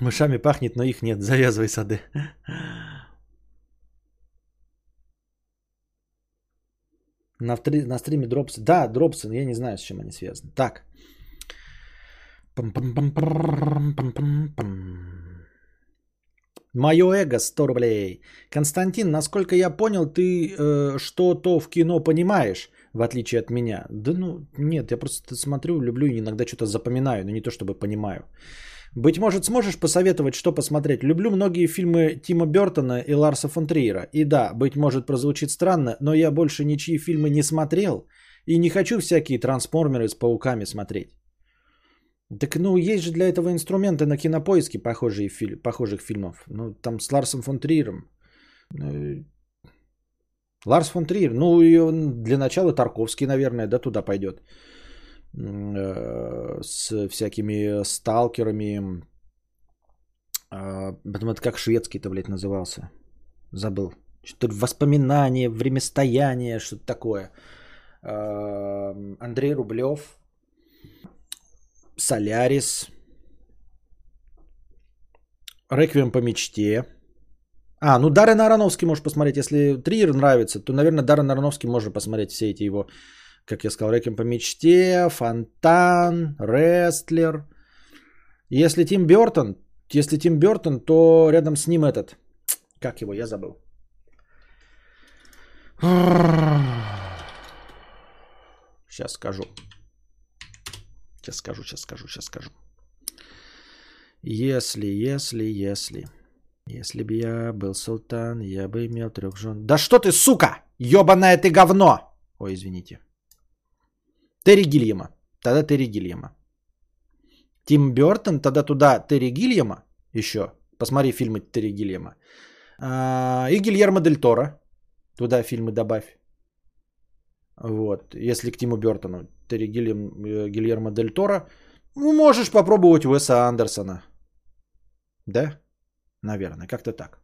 Мышами пахнет, но их нет. Завязывай сады. На, втри- на стриме дропсы. Да, дропсы, но я не знаю, с чем они связаны. Так. Мое эго 100 рублей. Константин, насколько я понял, ты э, что-то в кино понимаешь, в отличие от меня. Да ну, нет, я просто смотрю, люблю и иногда что-то запоминаю, но не то чтобы понимаю. Быть может, сможешь посоветовать, что посмотреть? Люблю многие фильмы Тима Бертона и Ларса фон Триера. И да, быть может, прозвучит странно, но я больше ничьи фильмы не смотрел И не хочу всякие трансформеры с пауками смотреть. Так ну, есть же для этого инструменты на кинопоиске похожие фи- похожих фильмов. Ну, там с Ларсом фон Триером. Ну, Ларс фон Триер, ну, для начала Тарковский, наверное, да, туда пойдет. Э, с всякими сталкерами. А, потом это как шведский-то, блядь, назывался. Забыл. Что-то воспоминания, времястояние, что-то такое. А, Андрей Рублев. Солярис. Реквием по мечте. А, ну Даррен Ароновский можешь посмотреть. Если Триер нравится, то, наверное, Даррен Ароновский можно посмотреть все эти его, как я сказал, Реквием по мечте, Фонтан, Рестлер. Если Тим Бертон, если Тим Бертон, то рядом с ним этот, как его, я забыл. Сейчас скажу. Сейчас скажу, сейчас скажу, сейчас скажу. Если, если, если. Если бы я был султан, я бы имел трех жен. Да что ты, сука! Ёбаное ты говно! Ой, извините. Терри Гильяма. Тогда Терри Гильяма. Тим Бертон, тогда туда Терри Гильяма еще. Посмотри фильмы Терри Гильяма. А, и Гильермо Дель Торо. Туда фильмы добавь. Вот. Если к Тиму Бертону. Терри Гильям, э, Гильермо Дель Торо. Ну, можешь попробовать Уэса Андерсона. Да? Наверное, как-то так.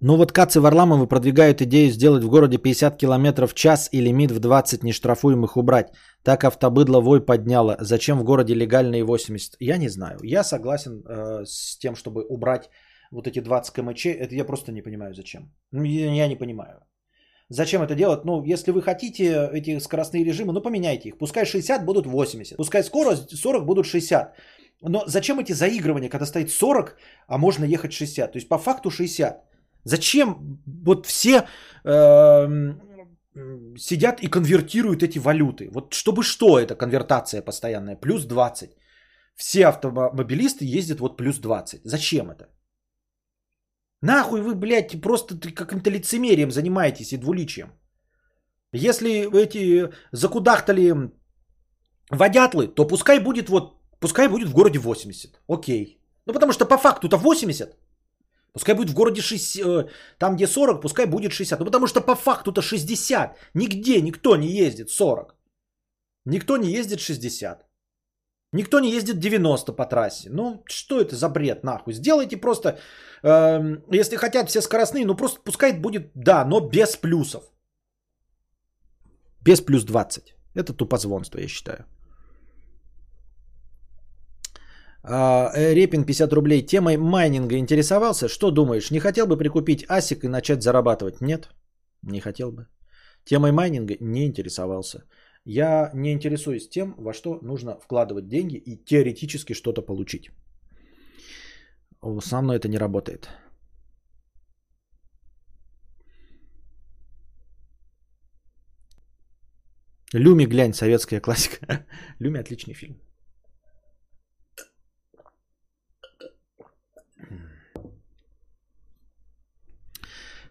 Ну вот Кацы Варламовы продвигают идею сделать в городе 50 км в час и лимит в 20 нештрафуемых убрать. Так автобыдло вой подняло. Зачем в городе легальные 80? Я не знаю. Я согласен э, с тем, чтобы убрать вот эти 20 кмч. Это я просто не понимаю зачем. Ну, я не понимаю. Зачем это делать? Ну, если вы хотите эти скоростные режимы, ну, поменяйте их. Пускай 60 будут 80. Пускай скорость 40 будут 60. Но зачем эти заигрывания, когда стоит 40, а можно ехать 60? То есть по факту 60. Зачем вот все э, сидят и конвертируют эти валюты? Вот чтобы что это конвертация постоянная? Плюс 20. Все автомобилисты ездят вот плюс 20. Зачем это? Нахуй вы, блядь, просто каким-то лицемерием занимаетесь и двуличием. Если эти закудахтали водятлы, то пускай будет вот, пускай будет в городе 80. Окей. Ну потому что по факту-то 80. Пускай будет в городе 60, э, там где 40, пускай будет 60. Ну потому что по факту-то 60. Нигде никто не ездит 40. Никто не ездит 60. Никто не ездит 90 по трассе. Ну что это за бред нахуй? Сделайте просто, э, если хотят все скоростные, ну просто пускай будет, да, но без плюсов. Без плюс 20. Это тупозвонство, я считаю. А, э, Репин 50 рублей. Темой майнинга интересовался? Что думаешь? Не хотел бы прикупить асик и начать зарабатывать? Нет, не хотел бы. Темой майнинга не интересовался. Я не интересуюсь тем, во что нужно вкладывать деньги и теоретически что-то получить. Со мной это не работает. Люми, глянь, советская классика. Люми отличный фильм.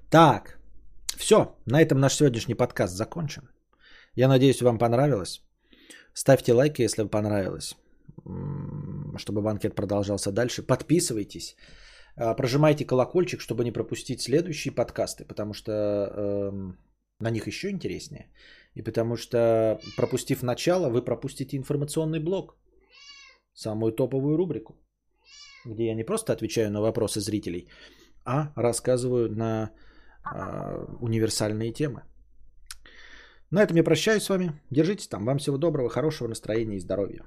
Так, все, на этом наш сегодняшний подкаст закончен. Я надеюсь, вам понравилось. Ставьте лайки, если вам понравилось, чтобы банкет продолжался дальше. Подписывайтесь, а, прожимайте колокольчик, чтобы не пропустить следующие подкасты, потому что э, на них еще интереснее. И потому что, пропустив начало, вы пропустите информационный блок, самую топовую рубрику, где я не просто отвечаю на вопросы зрителей, а рассказываю на универсальные темы. На этом я прощаюсь с вами. Держитесь там. Вам всего доброго, хорошего настроения и здоровья.